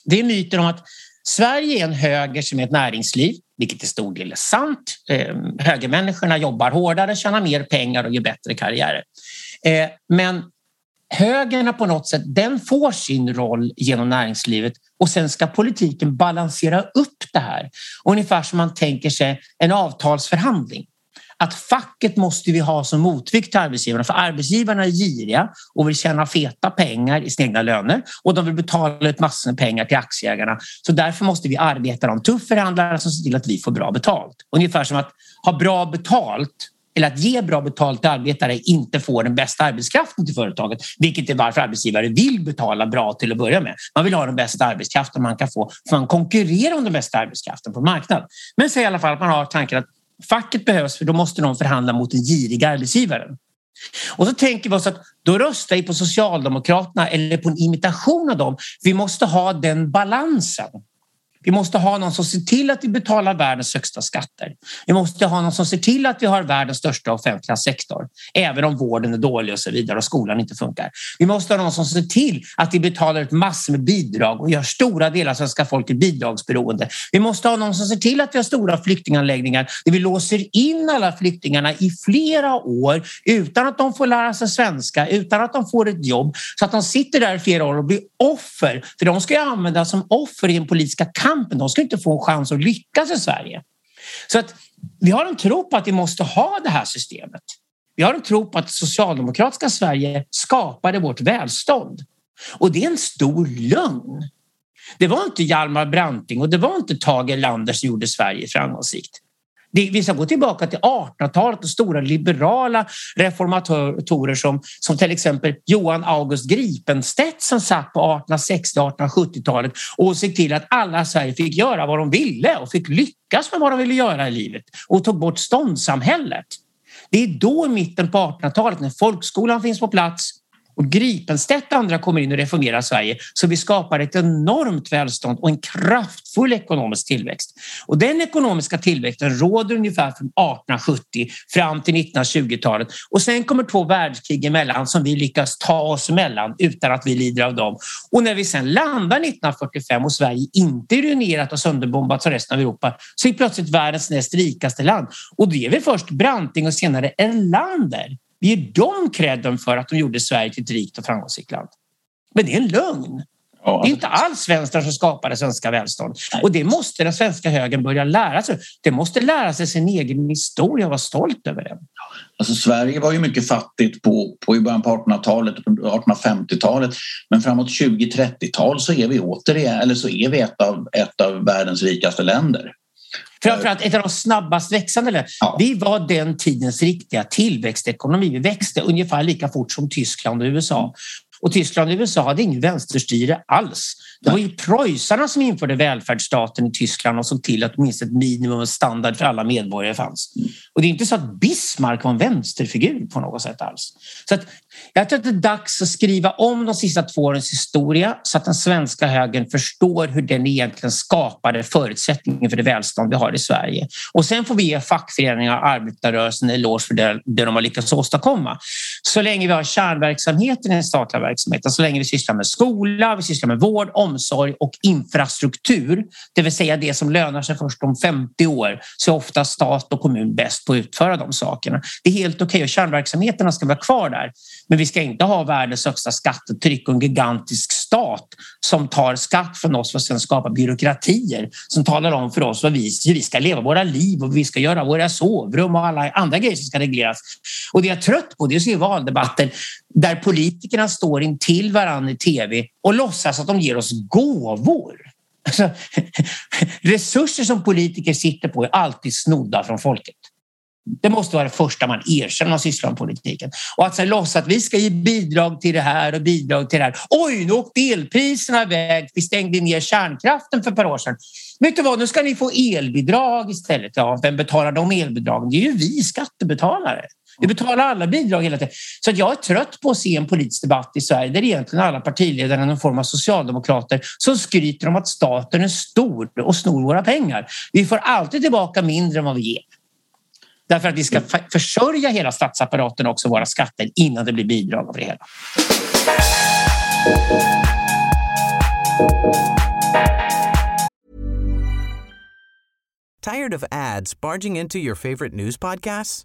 Det är myten om att Sverige är en höger som är ett näringsliv, vilket till stor del är sant. Eh, högermänniskorna jobbar hårdare, tjänar mer pengar och gör bättre karriärer. Eh, men högern på något sätt, den får sin roll genom näringslivet och sen ska politiken balansera upp det här. Ungefär som man tänker sig en avtalsförhandling. Att facket måste vi ha som motvikt till arbetsgivarna för arbetsgivarna är giriga och vill tjäna feta pengar i sina egna löner och de vill betala ut massor med pengar till aktieägarna. Så därför måste vi arbeta de tuff förhandlare som ser till att vi får bra betalt. Ungefär som att ha bra betalt eller att ge bra betalt till arbetare inte får den bästa arbetskraften till företaget, vilket är varför arbetsgivare vill betala bra till att börja med. Man vill ha den bästa arbetskraften man kan få, för man konkurrerar om den bästa arbetskraften på marknaden. Men säg i alla fall att man har tanken att facket behövs för då måste de förhandla mot den giriga arbetsgivaren. Och så tänker vi oss att då röstar vi på Socialdemokraterna eller på en imitation av dem. Vi måste ha den balansen. Vi måste ha någon som ser till att vi betalar världens högsta skatter. Vi måste ha någon som ser till att vi har världens största offentliga sektor, även om vården är dålig och så vidare och skolan inte funkar. Vi måste ha någon som ser till att vi betalar ut massor med bidrag och gör stora delar av svenska folket bidragsberoende. Vi måste ha någon som ser till att vi har stora flyktinganläggningar där vi låser in alla flyktingarna i flera år utan att de får lära sig svenska, utan att de får ett jobb, så att de sitter där i flera år och blir offer. För de ska ju användas som offer i den politiska kampen kampen. De ska inte få en chans att lyckas i Sverige. Så att vi har en tro på att vi måste ha det här systemet. Vi har en tro på att socialdemokratiska Sverige skapade vårt välstånd. Och det är en stor lögn. Det var inte Hjalmar Branting och det var inte Tage Erlander som gjorde Sverige framgångsrikt. Vi ska gå tillbaka till 1800-talet och stora liberala reformatorer som, som till exempel Johan August Gripenstedt som satt på 1860-1870-talet och såg till att alla i Sverige fick göra vad de ville och fick lyckas med vad de ville göra i livet och tog bort ståndssamhället. Det är då i mitten på 1800-talet när folkskolan finns på plats och Gripenstedt och andra kommer in och reformerar Sverige så vi skapar ett enormt välstånd och en kraftfull ekonomisk tillväxt. Och den ekonomiska tillväxten råder ungefär från 1870 fram till 1920-talet och sen kommer två världskrig emellan som vi lyckas ta oss emellan utan att vi lider av dem. Och när vi sen landar 1945 och Sverige inte är ruinerat och sönderbombat av resten av Europa så är plötsligt världens näst rikaste land. Och det är väl först Branting och senare Erlander ger dem credden för att de gjorde Sverige till ett rikt och framgångsrikt land. Men det är en lögn. Ja, det är inte alls vänstern som skapade svenska välstånd. Nej. Och det måste den svenska högern börja lära sig. Det måste lära sig sin egen historia och vara stolt över den. Alltså, Sverige var ju mycket fattigt på, på i början på 1800-talet, 1850-talet. Men framåt 20-30-tal så är vi återigen, eller så är vi ett av, ett av världens rikaste länder. Framförallt ett av de snabbast växande ja. Vi var den tidens riktiga tillväxtekonomi. Vi växte ungefär lika fort som Tyskland och USA. Och Tyskland och USA hade ingen vänsterstyre alls. Det var ju preussarna som införde välfärdsstaten i Tyskland och såg till att minst ett minimum standard för alla medborgare fanns. Och det är inte så att Bismarck var en vänsterfigur på något sätt alls. Så att jag tror att det är dags att skriva om de sista två årens historia så att den svenska högern förstår hur den egentligen skapade förutsättningen för det välstånd vi har i Sverige. Och sen får vi ge fackföreningar och arbetarrörelsen en eloge för det, det de har lyckats åstadkomma. Så länge vi har kärnverksamheten i den statliga verksamheten, så länge vi sysslar med skola, vi sysslar med vård, omsorg och infrastruktur, det vill säga det som lönar sig först om 50 år, så är ofta stat och kommun bäst på att utföra de sakerna. Det är helt okej okay och kärnverksamheterna ska vara kvar där. Men vi ska inte ha världens högsta skattetryck och en gigantisk stat som tar skatt från oss för att sedan skapa byråkratier som talar om för oss vad vi, hur vi ska leva våra liv och vi ska göra våra sovrum och alla andra grejer som ska regleras. Och det jag är trött på det är att se valdebatter där politikerna står intill varandra i tv och låtsas att de ger oss gåvor. Alltså, resurser som politiker sitter på är alltid snodda från folket. Det måste vara det första man erkänner när man sysslar med politiken. Och att sen låtsas att vi ska ge bidrag till det här och bidrag till det här. Oj, nu åkte elpriserna iväg. Vi stängde ner kärnkraften för ett par år sedan. Vet du vad, nu ska ni få elbidrag istället. Ja, vem betalar de elbidragen? Det är ju vi skattebetalare. Vi betalar alla bidrag hela tiden. Så jag är trött på att se en politisk debatt i Sverige där egentligen alla partiledare är någon form av socialdemokrater som skryter om att staten är stor och snor våra pengar. Vi får alltid tillbaka mindre än vad vi ger. Därför att vi ska försörja hela statsapparaten också, våra skatter, innan det blir bidrag av det hela. Tired of ads barging into your favorite news podcasts?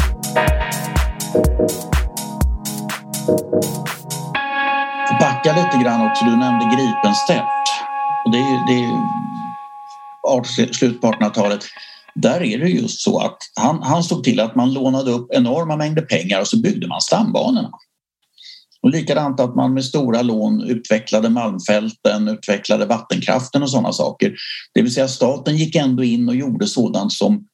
Backa lite grann också, du nämnde Gripenstedt. Och det är, det är slutet på 1800-talet. där är det just så att han, han såg till att man lånade upp enorma mängder pengar och så byggde man stambanorna. Och likadant att man med stora lån utvecklade malmfälten, utvecklade vattenkraften och sådana saker. Det vill säga staten gick ändå in och gjorde sådant som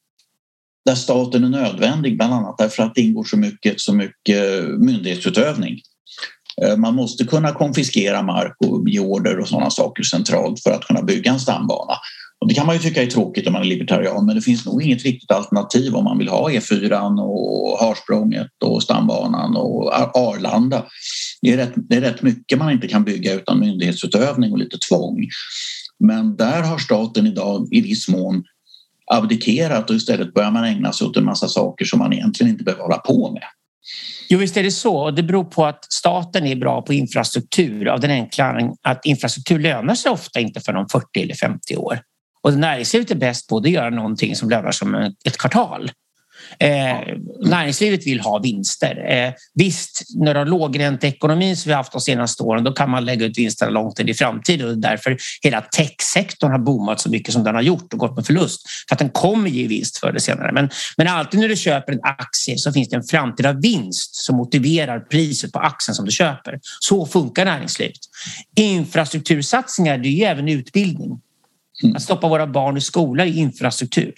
där staten är nödvändig, bland annat därför att det ingår så mycket, så mycket myndighetsutövning. Eh, man måste kunna konfiskera mark och ge order och sådana saker centralt för att kunna bygga en stambana. Och det kan man ju tycka är tråkigt om man är libertarian men det finns nog inget riktigt alternativ om man vill ha E4 och Harsprånget och stambanan och Arlanda. Det är, rätt, det är rätt mycket man inte kan bygga utan myndighetsutövning och lite tvång. Men där har staten idag i viss mån abdikerat och istället börjar man ägna sig åt en massa saker som man egentligen inte behöver hålla på med. Jo, visst är det så. Det beror på att staten är bra på infrastruktur av den enkla att infrastruktur lönar sig ofta inte för någon 40 eller 50 år. Och det näringslivet är bäst på att göra någonting som lönar sig om ett kvartal. Eh, näringslivet vill ha vinster. Eh, visst, när du har lågränteekonomi som vi haft de senaste åren, då kan man lägga ut vinsterna långt in i framtiden och därför hela techsektorn har boomat så mycket som den har gjort och gått med förlust för att den kommer ge vinst förr eller senare. Men, men alltid när du köper en aktie så finns det en framtida vinst som motiverar priset på aktien som du köper. Så funkar näringslivet. Infrastruktursatsningar, det är ju även utbildning. Att stoppa våra barn i skola är infrastruktur.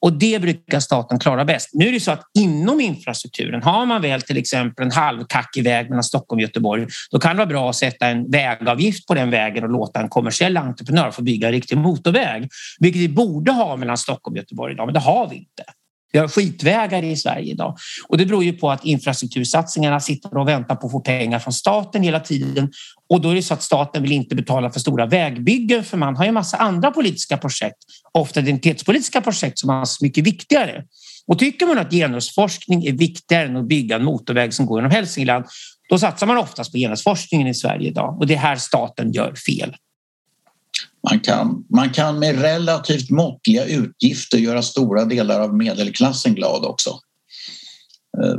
Och det brukar staten klara bäst. Nu är det så att inom infrastrukturen, har man väl till exempel en halvkackig väg mellan Stockholm och Göteborg, då kan det vara bra att sätta en vägavgift på den vägen och låta en kommersiell entreprenör få bygga en riktig motorväg, vilket vi borde ha mellan Stockholm och Göteborg idag, men det har vi inte. Vi har skitvägar i Sverige idag och det beror ju på att infrastruktursatsningarna sitter och väntar på att få pengar från staten hela tiden. Och då är det så att staten vill inte betala för stora vägbyggen för man har ju massa andra politiska projekt, ofta identitetspolitiska projekt som är mycket viktigare. Och tycker man att genusforskning är viktigare än att bygga en motorväg som går genom Hälsingland, då satsar man oftast på genusforskningen i Sverige idag och det är här staten gör fel. Man kan, man kan med relativt måttliga utgifter göra stora delar av medelklassen glad också. Eh,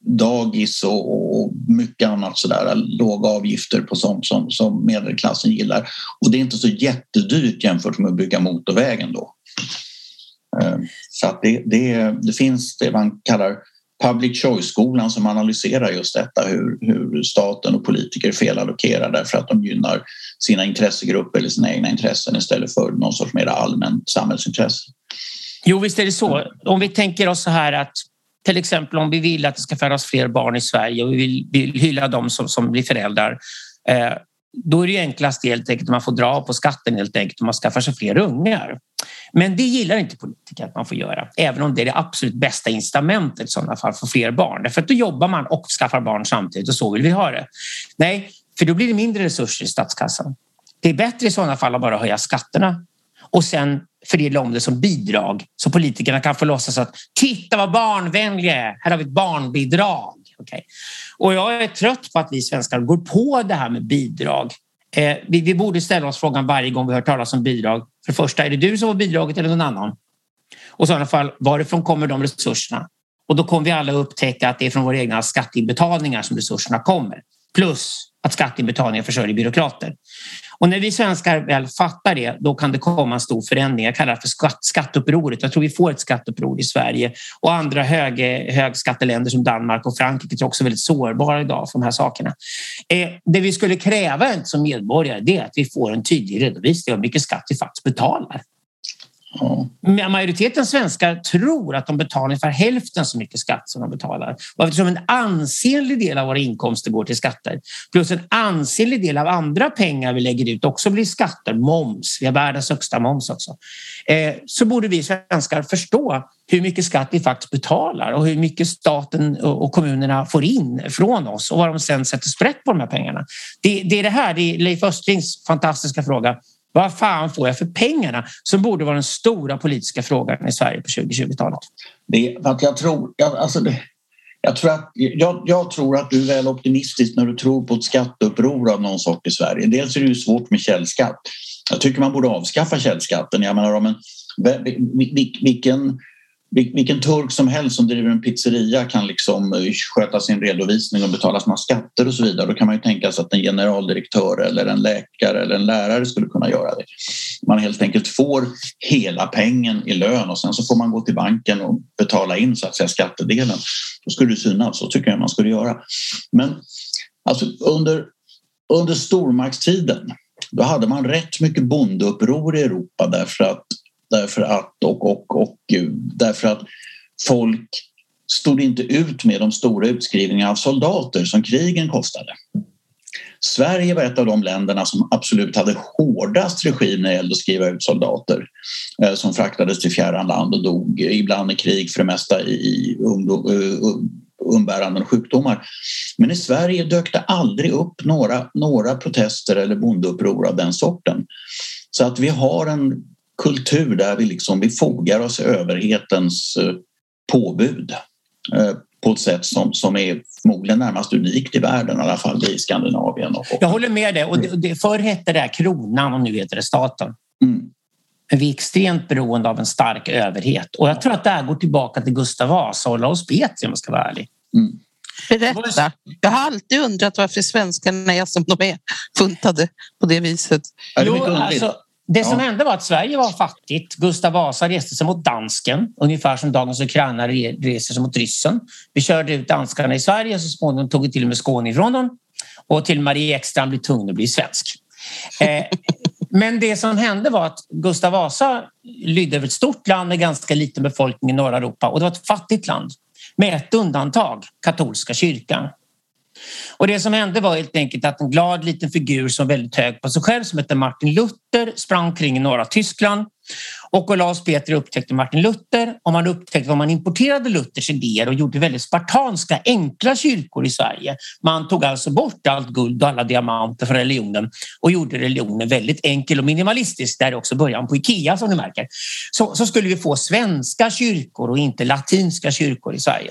dagis och, och mycket annat sådär, låga avgifter på sånt som, som medelklassen gillar. Och det är inte så jättedyrt jämfört med att bygga motorvägen då. Eh, så att det, det, det finns det man kallar public choice-skolan som analyserar just detta hur, hur staten och politiker felallokerar därför att de gynnar sina intressegrupper eller sina egna intressen istället för någon sorts mer allmänt samhällsintresse. Jo, visst är det så. Om vi tänker oss så här att till exempel om vi vill att det ska födas fler barn i Sverige och vi vill, vill hylla dem som, som blir föräldrar eh, då är det enklast helt enkelt att man får dra på skatten helt enkelt om man skaffar sig fler ungar. Men det gillar inte politiker att man får göra, även om det är det absolut bästa incitamentet i sådana fall för fler barn. Därför att då jobbar man och skaffar barn samtidigt och så vill vi ha det. Nej, för då blir det mindre resurser i statskassan. Det är bättre i sådana fall att bara höja skatterna och sen fördela om det som bidrag så politikerna kan få låtsas att titta vad barnvänliga är. Här har vi ett barnbidrag. Okay. Och jag är trött på att vi svenskar går på det här med bidrag. Eh, vi, vi, borde ställa oss frågan varje gång vi hör talas om bidrag. För det första, är det du som har bidraget eller någon annan? Och i sådana fall, varifrån kommer de resurserna? Och då kommer vi alla upptäcka att det är från våra egna skatteinbetalningar som resurserna kommer. Plus att skatteinbetalningar försörjer byråkrater. Och när vi svenskar väl fattar det, då kan det komma en stor förändring. Jag kallar det för skatt, skatteupproret. Jag tror vi får ett skatteuppror i Sverige och andra hög, högskatteländer som Danmark och Frankrike är också väldigt sårbara idag för de här sakerna. Eh, det vi skulle kräva som medborgare det är att vi får en tydlig redovisning av hur mycket skatt vi faktiskt betalar. Mm. Majoriteten svenskar tror att de betalar ungefär hälften så mycket skatt som de betalar. Och eftersom en ansenlig del av våra inkomster går till skatter plus en ansenlig del av andra pengar vi lägger ut också blir skatter, moms, vi har världens högsta moms också, eh, så borde vi svenskar förstå hur mycket skatt vi faktiskt betalar och hur mycket staten och kommunerna får in från oss och vad de sen sätter sprätt på de här pengarna. Det, det är det här, det är Leif Östlings fantastiska fråga. Vad fan får jag för pengarna? Som borde vara den stora politiska frågan i Sverige på 2020-talet. Det, att jag, tror, jag, alltså det, jag, tror att, jag, jag, tror att du är väl optimistisk när du tror på ett skatteuppror av någon sort i Sverige. Dels är det ju svårt med källskatt. Jag tycker man borde avskaffa källskatten. Jag menar, men, vilken vilken turk som helst som driver en pizzeria kan liksom eh, sköta sin redovisning och betala sina skatter och så vidare. Då kan man ju tänka sig att en generaldirektör eller en läkare eller en lärare skulle kunna göra det. Man helt enkelt får hela pengen i lön och sen så får man gå till banken och betala in så att säga skattedelen. Då skulle det synas, så tycker jag man skulle göra. Men alltså under, under stormaktstiden då hade man rätt mycket bondeuppror i Europa därför att Därför att, och, och, och därför att folk stod inte ut med de stora utskrivningarna av soldater som krigen kostade. Sverige var ett av de länderna som absolut hade hårdast regim när det gällde att skriva ut soldater eh, som fraktades till fjärran land och dog, ibland i krig, för det mesta i eh, um, umbäranden och sjukdomar. Men i Sverige dök det aldrig upp några, några protester eller bondeuppror av den sorten. Så att vi har en kultur där vi, liksom, vi fogar oss överhetens eh, påbud eh, på ett sätt som, som är förmodligen närmast unikt i världen, i alla fall i Skandinavien. Och, Jag håller med dig. Och det, det, förr hette det kronan och nu heter det staten. Mm. vi är extremt beroende av en stark överhet. Och jag tror att det här går tillbaka till Gustav Vasa och Olaus Petri om jag ska vara ärlig. Mm. Berätta. Jag har alltid undrat varför svenskarna är som de är, funtade på det viset. Jo, alltså, det som ja. hände var att Sverige var fattigt. Gustav Vasa reste sig mot dansken, ungefär som dagens Ukraina reser sig mot ryssen. Vi körde ut danskarna i Sverige och så småningom tog vi till och med Skåne ifrån dem. Och till Marie Ekstrand blev tvungen att bli svensk. Eh, men det som hände var att Gustav Vasa lydde över ett stort land med ganska liten befolkning i norra Europa och det var ett fattigt land med ett undantag, katolska kyrkan. Och det som hände var helt enkelt att en glad liten figur som var väldigt hög på sig själv som hette Martin Luther sprang kring i norra Tyskland och Olaus Petri upptäckte Martin Luther och man upptäckte att man importerade Luthers idéer och gjorde väldigt spartanska, enkla kyrkor i Sverige. Man tog alltså bort allt guld och alla diamanter från religionen och gjorde religionen väldigt enkel och minimalistisk. Där är också början på Ikea som ni märker. Så, så skulle vi få svenska kyrkor och inte latinska kyrkor i Sverige.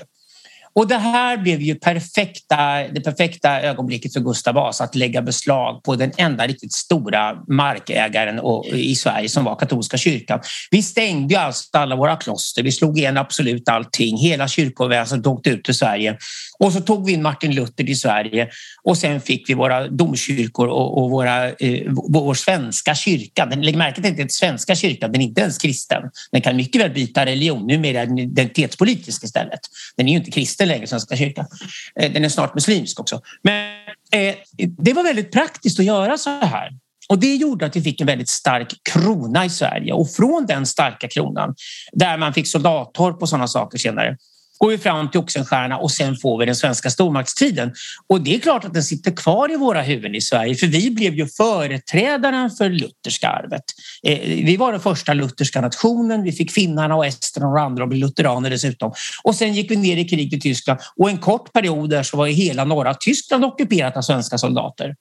Och det här blev ju perfekta, det perfekta ögonblicket för Gustav Vasa att lägga beslag på den enda riktigt stora markägaren i Sverige som var katolska kyrkan. Vi stängde alltså alla våra kloster, vi slog igen absolut allting. Hela kyrkoväsendet åkte ut till Sverige och så tog vi in Martin Luther till Sverige och sen fick vi våra domkyrkor och, och våra, eh, vår svenska kyrka. Den, lägg märke till att den svenska kyrkan, den är inte ens kristen. Den kan mycket väl byta religion, numera är den identitetspolitisk istället. Den är ju inte kristen längre, Svenska kyrkan. Eh, den är snart muslimsk också. Men eh, det var väldigt praktiskt att göra så här. Och det gjorde att vi fick en väldigt stark krona i Sverige och från den starka kronan där man fick soldattorp och sådana saker senare går vi fram till Oxenstierna och sen får vi den svenska stormaktstiden. Och det är klart att den sitter kvar i våra huvuden i Sverige för vi blev ju företrädaren för lutherska arvet. Eh, vi var den första lutherska nationen. Vi fick finnarna och esterna och andra att bli lutheraner dessutom. Och sen gick vi ner i krig i Tyskland och en kort period där så var hela norra Tyskland ockuperat av svenska soldater.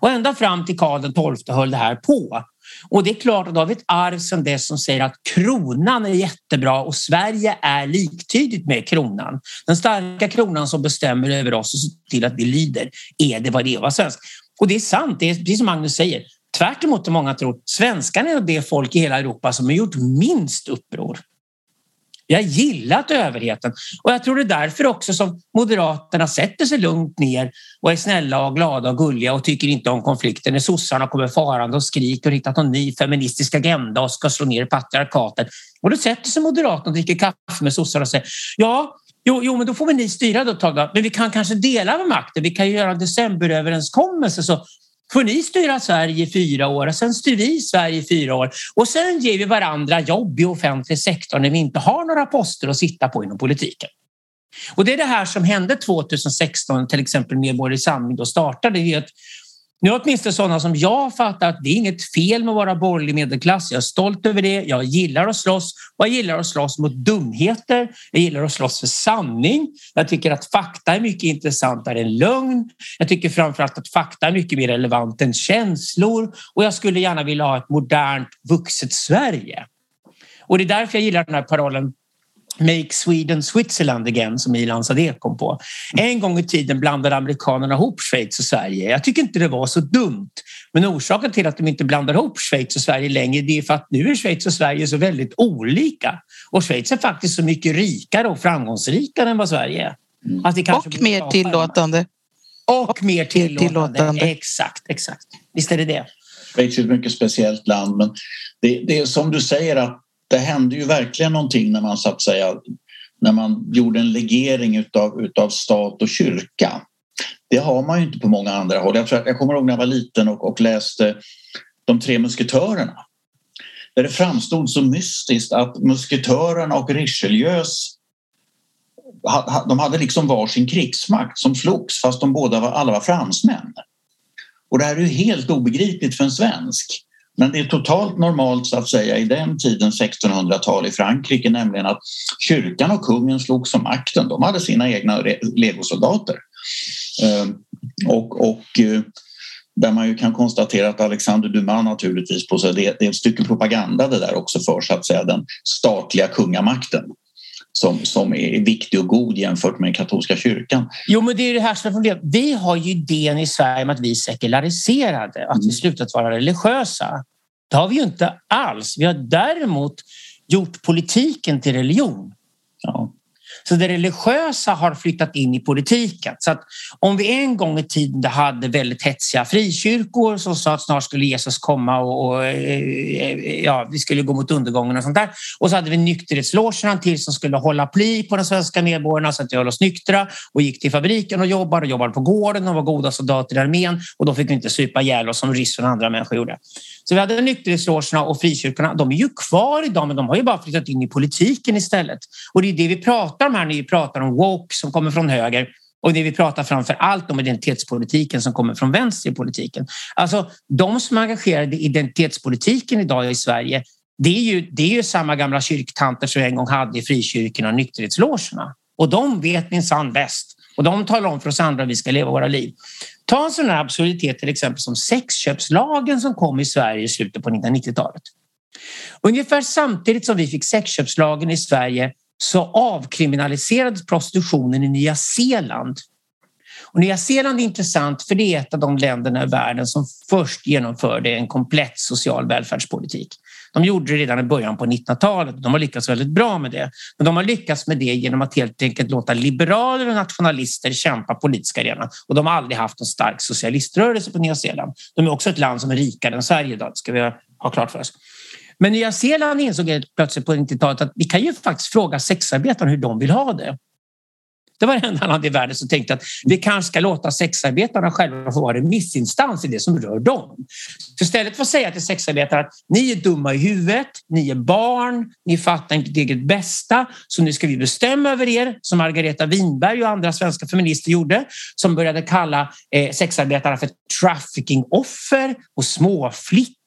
Och ända fram till Karl XII höll det här på. Och det är klart att då har vi ett arv sedan dess som säger att kronan är jättebra och Sverige är liktydigt med kronan. Den starka kronan som bestämmer över oss och ser till att vi lyder. Är det vad det är att vara svensk? Och det är sant, det är precis som Magnus säger. Tvärt emot många tror, svenskarna är det folk i hela Europa som har gjort minst uppror. Vi har gillat överheten och jag tror det är därför också som Moderaterna sätter sig lugnt ner och är snälla och glada och gulliga och tycker inte om konflikter när sossarna kommer farande och skriker och hittat någon ny feministisk agenda och ska slå ner patriarkatet. Och då sätter sig Moderaterna och dricker kaffe med sossarna och säger ja, Jo, jo, men då får vi ni styra då, Tagda. Men vi kan kanske dela med makten. Vi kan ju göra en decemberöverenskommelse så får ni styra Sverige i fyra år och sen styr vi Sverige i fyra år och sen ger vi varandra jobb i offentlig sektor när vi inte har några poster att sitta på inom politiken. Och det är det här som hände 2016, till exempel Medborgerlig Samling då startade. Det att nu har åtminstone sådana som jag fattat att det är inget fel med att vara borgerlig medelklass. Jag är stolt över det. Jag gillar att slåss och jag gillar att slåss mot dumheter. Jag gillar att slåss för sanning. Jag tycker att fakta är mycket intressantare än lögn. Jag tycker framförallt att fakta är mycket mer relevant än känslor och jag skulle gärna vilja ha ett modernt vuxet Sverige. Och det är därför jag gillar den här parollen Make Sweden Switzerland again som Ilan Sadeh kom på. En gång i tiden blandade amerikanerna ihop Schweiz och Sverige. Jag tycker inte det var så dumt. Men orsaken till att de inte blandar ihop Schweiz och Sverige längre det är för att nu är Schweiz och Sverige så väldigt olika. Och Schweiz är faktiskt så mycket rikare och framgångsrikare än vad Sverige är. och mer tillåtande. Och, och mer tillåtande. tillåtande. Exakt, exakt. Visst är det det. Schweiz är ett mycket speciellt land men det, det är som du säger att det hände ju verkligen någonting när man så att säga när man gjorde en legering utav, utav stat och kyrka. Det har man ju inte på många andra håll. Jag, tror, jag kommer ihåg när jag var liten och, och läste De tre musketörerna. Där det framstod så mystiskt att musketörerna och Richelieus de hade liksom varsin krigsmakt som slogs fast de båda var, alla var fransmän. Och det här är ju helt obegripligt för en svensk. Men det är totalt normalt så att säga i den tiden, 1600-tal i Frankrike, nämligen att kyrkan och kungen slogs om makten. De hade sina egna legosoldater. Ehm, och, och eh, där man ju kan konstatera att Alexander Dumas naturligtvis på sig, det, det är ett stycke propaganda det där också för så att säga den statliga kungamakten som, som är viktig och god jämfört med den katolska kyrkan. Jo, men det är det här som är problemet. Vi har ju idén i Sverige om att vi är sekulariserade, att vi mm. slutat vara religiösa. Det har vi ju inte alls. Vi har däremot gjort politiken till religion. Ja. Så det religiösa har flyttat in i politiken. Så att om vi en gång i tiden hade väldigt hetsiga frikyrkor som sa att snart skulle Jesus komma och, och eh, ja, vi skulle gå mot undergången och sånt där. Och så hade vi nykterhetslogerna till som skulle hålla pli på de svenska medborgarna så att vi höll oss nyktra och gick till fabriken och jobbade och jobbade på gården och var goda soldater i armén och då fick vi inte supa ihjäl oss som ryssarna och andra människor gjorde. Så vi hade nykterhetslogerna och frikyrkorna. De är ju kvar idag men de har ju bara flyttat in i politiken istället. Och det är det vi pratar om här när vi pratar om woke som kommer från höger och det vi pratar framför allt om identitetspolitiken som kommer från vänster i politiken. Alltså de som är engagerade i identitetspolitiken idag i Sverige det är ju, det är ju samma gamla kyrktanter som en gång hade i frikyrkorna och nykterhetslogerna. Och de vet minsann bäst. Och de talar om för oss andra hur vi ska leva våra liv. Ta en sån här absurditet till exempel som sexköpslagen som kom i Sverige i slutet på 1990-talet. Ungefär samtidigt som vi fick sexköpslagen i Sverige så avkriminaliserades prostitutionen i Nya Zeeland. Och Nya Zeeland är intressant för det är ett av de länderna i världen som först genomförde en komplett social välfärdspolitik. De gjorde det redan i början på 1900-talet och de har lyckats väldigt bra med det. Men de har lyckats med det genom att helt enkelt låta liberaler och nationalister kämpa politiska arenan och de har aldrig haft en stark socialiströrelse på Nya Zeeland. De är också ett land som är rikare än Sverige idag, ska vi ha klart för oss. Men Nya Zeeland insåg plötsligt på 90-talet att vi kan ju faktiskt fråga sexarbetarna hur de vill ha det. Det var det enda land i världen som tänkte att vi kanske ska låta sexarbetarna själva få vara remissinstans i det som rör dem. Så istället för att säga till sexarbetare att ni är dumma i huvudet, ni är barn, ni fattar inte ert eget bästa, så nu ska vi bestämma över er, som Margareta Winberg och andra svenska feminister gjorde, som började kalla eh, sexarbetarna för trafficking-offer och småflickor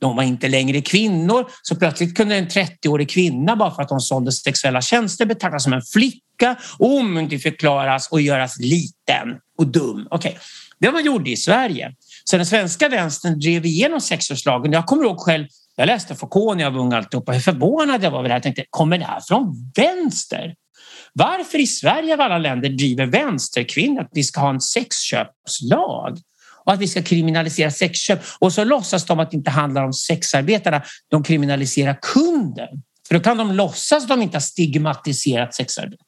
de var inte längre kvinnor. Så plötsligt kunde en 30-årig kvinna, bara för att hon sålde sexuella tjänster, betraktas som en flicka och omyndigförklaras och göras liten och dum. Okej, okay. det man gjorde i Sverige. Så den svenska vänstern drev igenom sexköpslagen. Jag kommer ihåg själv, jag läste Foucault när jag var ung alltihopa, hur förvånad jag var över det här. Jag tänkte, kommer det här från vänster? Varför i Sverige av alla länder driver vänsterkvinnor att vi ska ha en sexköpslag? Och att vi ska kriminalisera sexköp. Och så låtsas de att det inte handlar om sexarbetarna. De kriminaliserar kunden. För då kan de låtsas att de inte har stigmatiserat sexarbetet.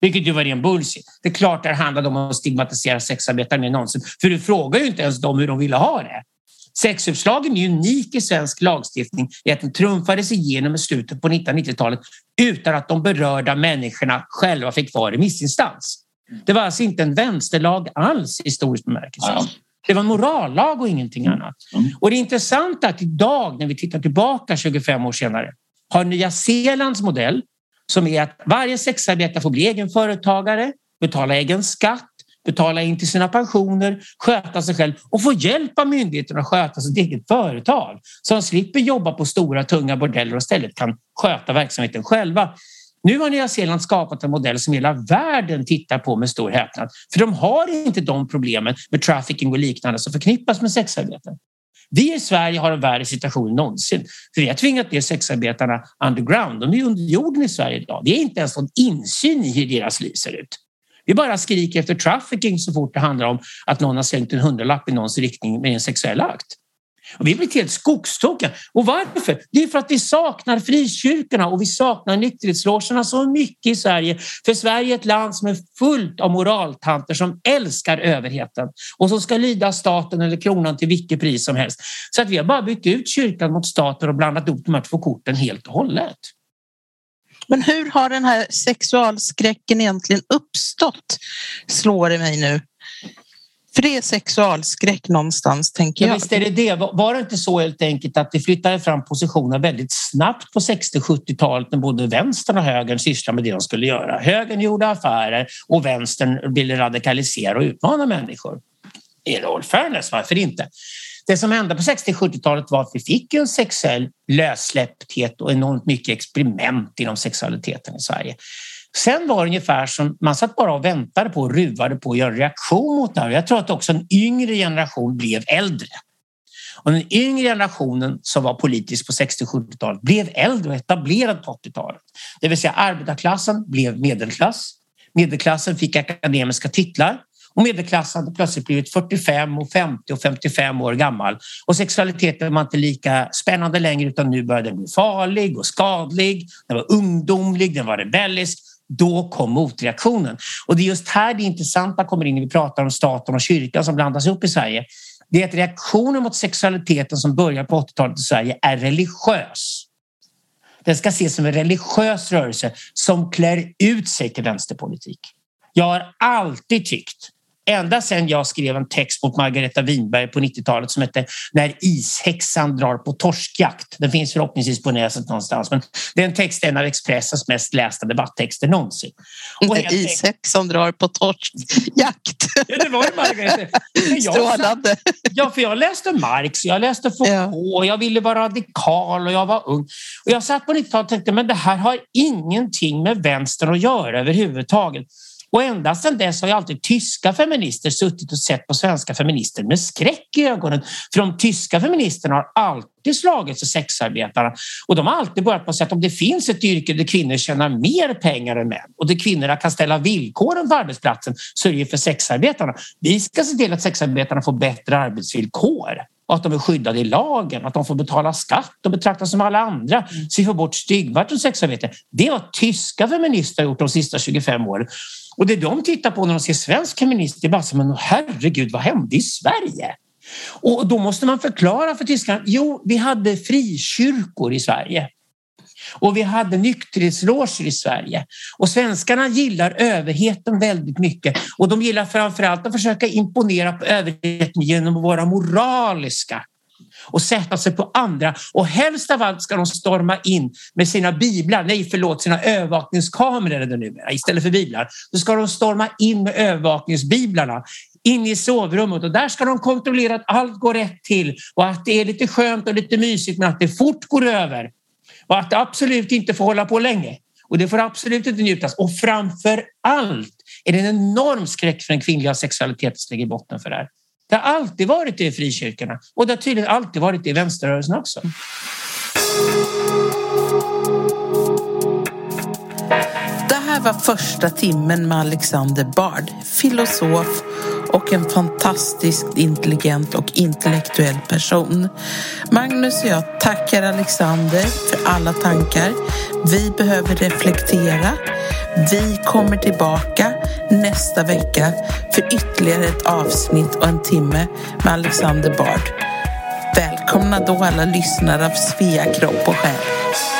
Vilket ju var ren bullshit. Det är klart det handlade om att stigmatisera sexarbetare mer någonsin. För du frågar ju inte ens dem hur de ville ha det. Sexköpslagen är unik i svensk lagstiftning i att den trumfades igenom i slutet på 1990-talet utan att de berörda människorna själva fick vara remissinstans. Det var alltså inte en vänsterlag alls i historisk bemärkelse. Ja. Det var en morallag och ingenting mm. annat. Mm. Och det är att idag när vi tittar tillbaka 25 år senare har Nya Zeelands modell som är att varje sexarbetare får bli egen företagare, betala egen skatt, betala in till sina pensioner, sköta sig själv och få hjälp av myndigheterna att sköta sitt eget företag. Så de slipper jobba på stora tunga bordeller och istället kan sköta verksamheten själva. Nu har Nya Zeeland skapat en modell som hela världen tittar på med stor häpnad. För de har inte de problemen med trafficking och liknande som förknippas med sexarbete. Vi i Sverige har en värre situation än någonsin. För vi har tvingat ner sexarbetarna underground. De är under jorden i Sverige idag. Vi har inte ens någon insyn i hur deras liv ser ut. Vi bara skriker efter trafficking så fort det handlar om att någon har slängt en hundralapp i någons riktning med en sexuell akt. Och vi blir helt skogstokiga. Och varför? Det är för att vi saknar frikyrkorna och vi saknar nykterhetslogerna så mycket i Sverige. För Sverige är ett land som är fullt av moraltanter som älskar överheten och som ska lyda staten eller kronan till vilket pris som helst. Så att vi har bara bytt ut kyrkan mot staten och blandat ihop de här två korten helt och hållet. Men hur har den här sexualskräcken egentligen uppstått? Slår det mig nu. För det är sexualskräck någonstans, tänker jag. Ja, visst är det det. Var det inte så helt enkelt att det flyttade fram positioner väldigt snabbt på 60-70-talet när både vänstern och högern sysslade med det de skulle göra? Högern gjorde affärer och vänstern ville radikalisera och utmana människor. I all fairness, varför inte? Det som hände på 60-70-talet var att vi fick en sexuell lössläppthet och enormt mycket experiment inom sexualiteten i Sverige. Sen var det ungefär som man satt bara och väntade på och ruvade på att göra reaktion mot det här. Jag tror att också en yngre generation blev äldre. Och den yngre generationen som var politisk på 60-70-talet blev äldre och etablerad på 80-talet. Det vill säga arbetarklassen blev medelklass. Medelklassen fick akademiska titlar och medelklassen hade plötsligt blivit 45 och 50 och 55 år gammal och sexualiteten var inte lika spännande längre utan nu började den bli farlig och skadlig. Den var ungdomlig, den var rebellisk då kom motreaktionen. Och det är just här det intressanta kommer in när vi pratar om staten och kyrkan som blandas ihop i Sverige. Det är att reaktionen mot sexualiteten som börjar på 80-talet i Sverige är religiös. Den ska ses som en religiös rörelse som klär ut sig till vänsterpolitik. Jag har alltid tyckt ända sedan jag skrev en text mot Margareta Winberg på 90-talet som hette När ishäxan drar på torskjakt. Den finns förhoppningsvis på nätet någonstans. Men det är en text, en av Expressens mest lästa debatttexter någonsin. När ishäxan drar på torskjakt. Ja, det var ju Margareta. Strålande. Ja, för jag läste Marx, jag läste Foucault, ja. jag ville vara radikal och jag var ung. Och jag satt på 90-talet och tänkte men det här har ingenting med vänstern att göra överhuvudtaget. Och ända sedan dess har ju alltid tyska feminister suttit och sett på svenska feminister med skräck i ögonen. För de tyska feministerna har alltid slagits för sexarbetarna och de har alltid börjat på att säga att om det finns ett yrke där kvinnor tjänar mer pengar än män och där kvinnorna kan ställa villkoren på arbetsplatsen så är det ju för sexarbetarna. Vi ska se till att sexarbetarna får bättre arbetsvillkor och att de är skyddade i lagen, att de får betala skatt och betraktas som alla andra. Mm. Så vi får bort stigmat från sexarbete. Det har tyska feminister gjort de sista 25 åren. Och det de tittar på när de ser svensk feminism, det är bara som men herregud, vad hände i Sverige? Och då måste man förklara för tyskarna. Jo, vi hade frikyrkor i Sverige. Och vi hade nykterhetsloger i Sverige. Och svenskarna gillar överheten väldigt mycket. Och de gillar framförallt att försöka imponera på överheten genom att vara moraliska och sätta sig på andra. Och helst av allt ska de storma in med sina biblar, nej förlåt, sina övervakningskameror är det numera, istället för biblar. Då ska de storma in med övervakningsbiblarna in i sovrummet och där ska de kontrollera att allt går rätt till och att det är lite skönt och lite mysigt men att det fort går över och att det absolut inte får hålla på länge och det får absolut inte njutas och framför allt är det en enorm skräck för den kvinnliga sexualiteten som ligger i botten för det här. Det har alltid varit det i frikyrkorna och det har tydligen alltid varit det i vänsterrörelsen också. Det här var första timmen med Alexander Bard, filosof och en fantastiskt intelligent och intellektuell person. Magnus och jag tackar Alexander för alla tankar. Vi behöver reflektera. Vi kommer tillbaka nästa vecka för ytterligare ett avsnitt och en timme med Alexander Bard. Välkomna då alla lyssnare av Svea kropp och själ.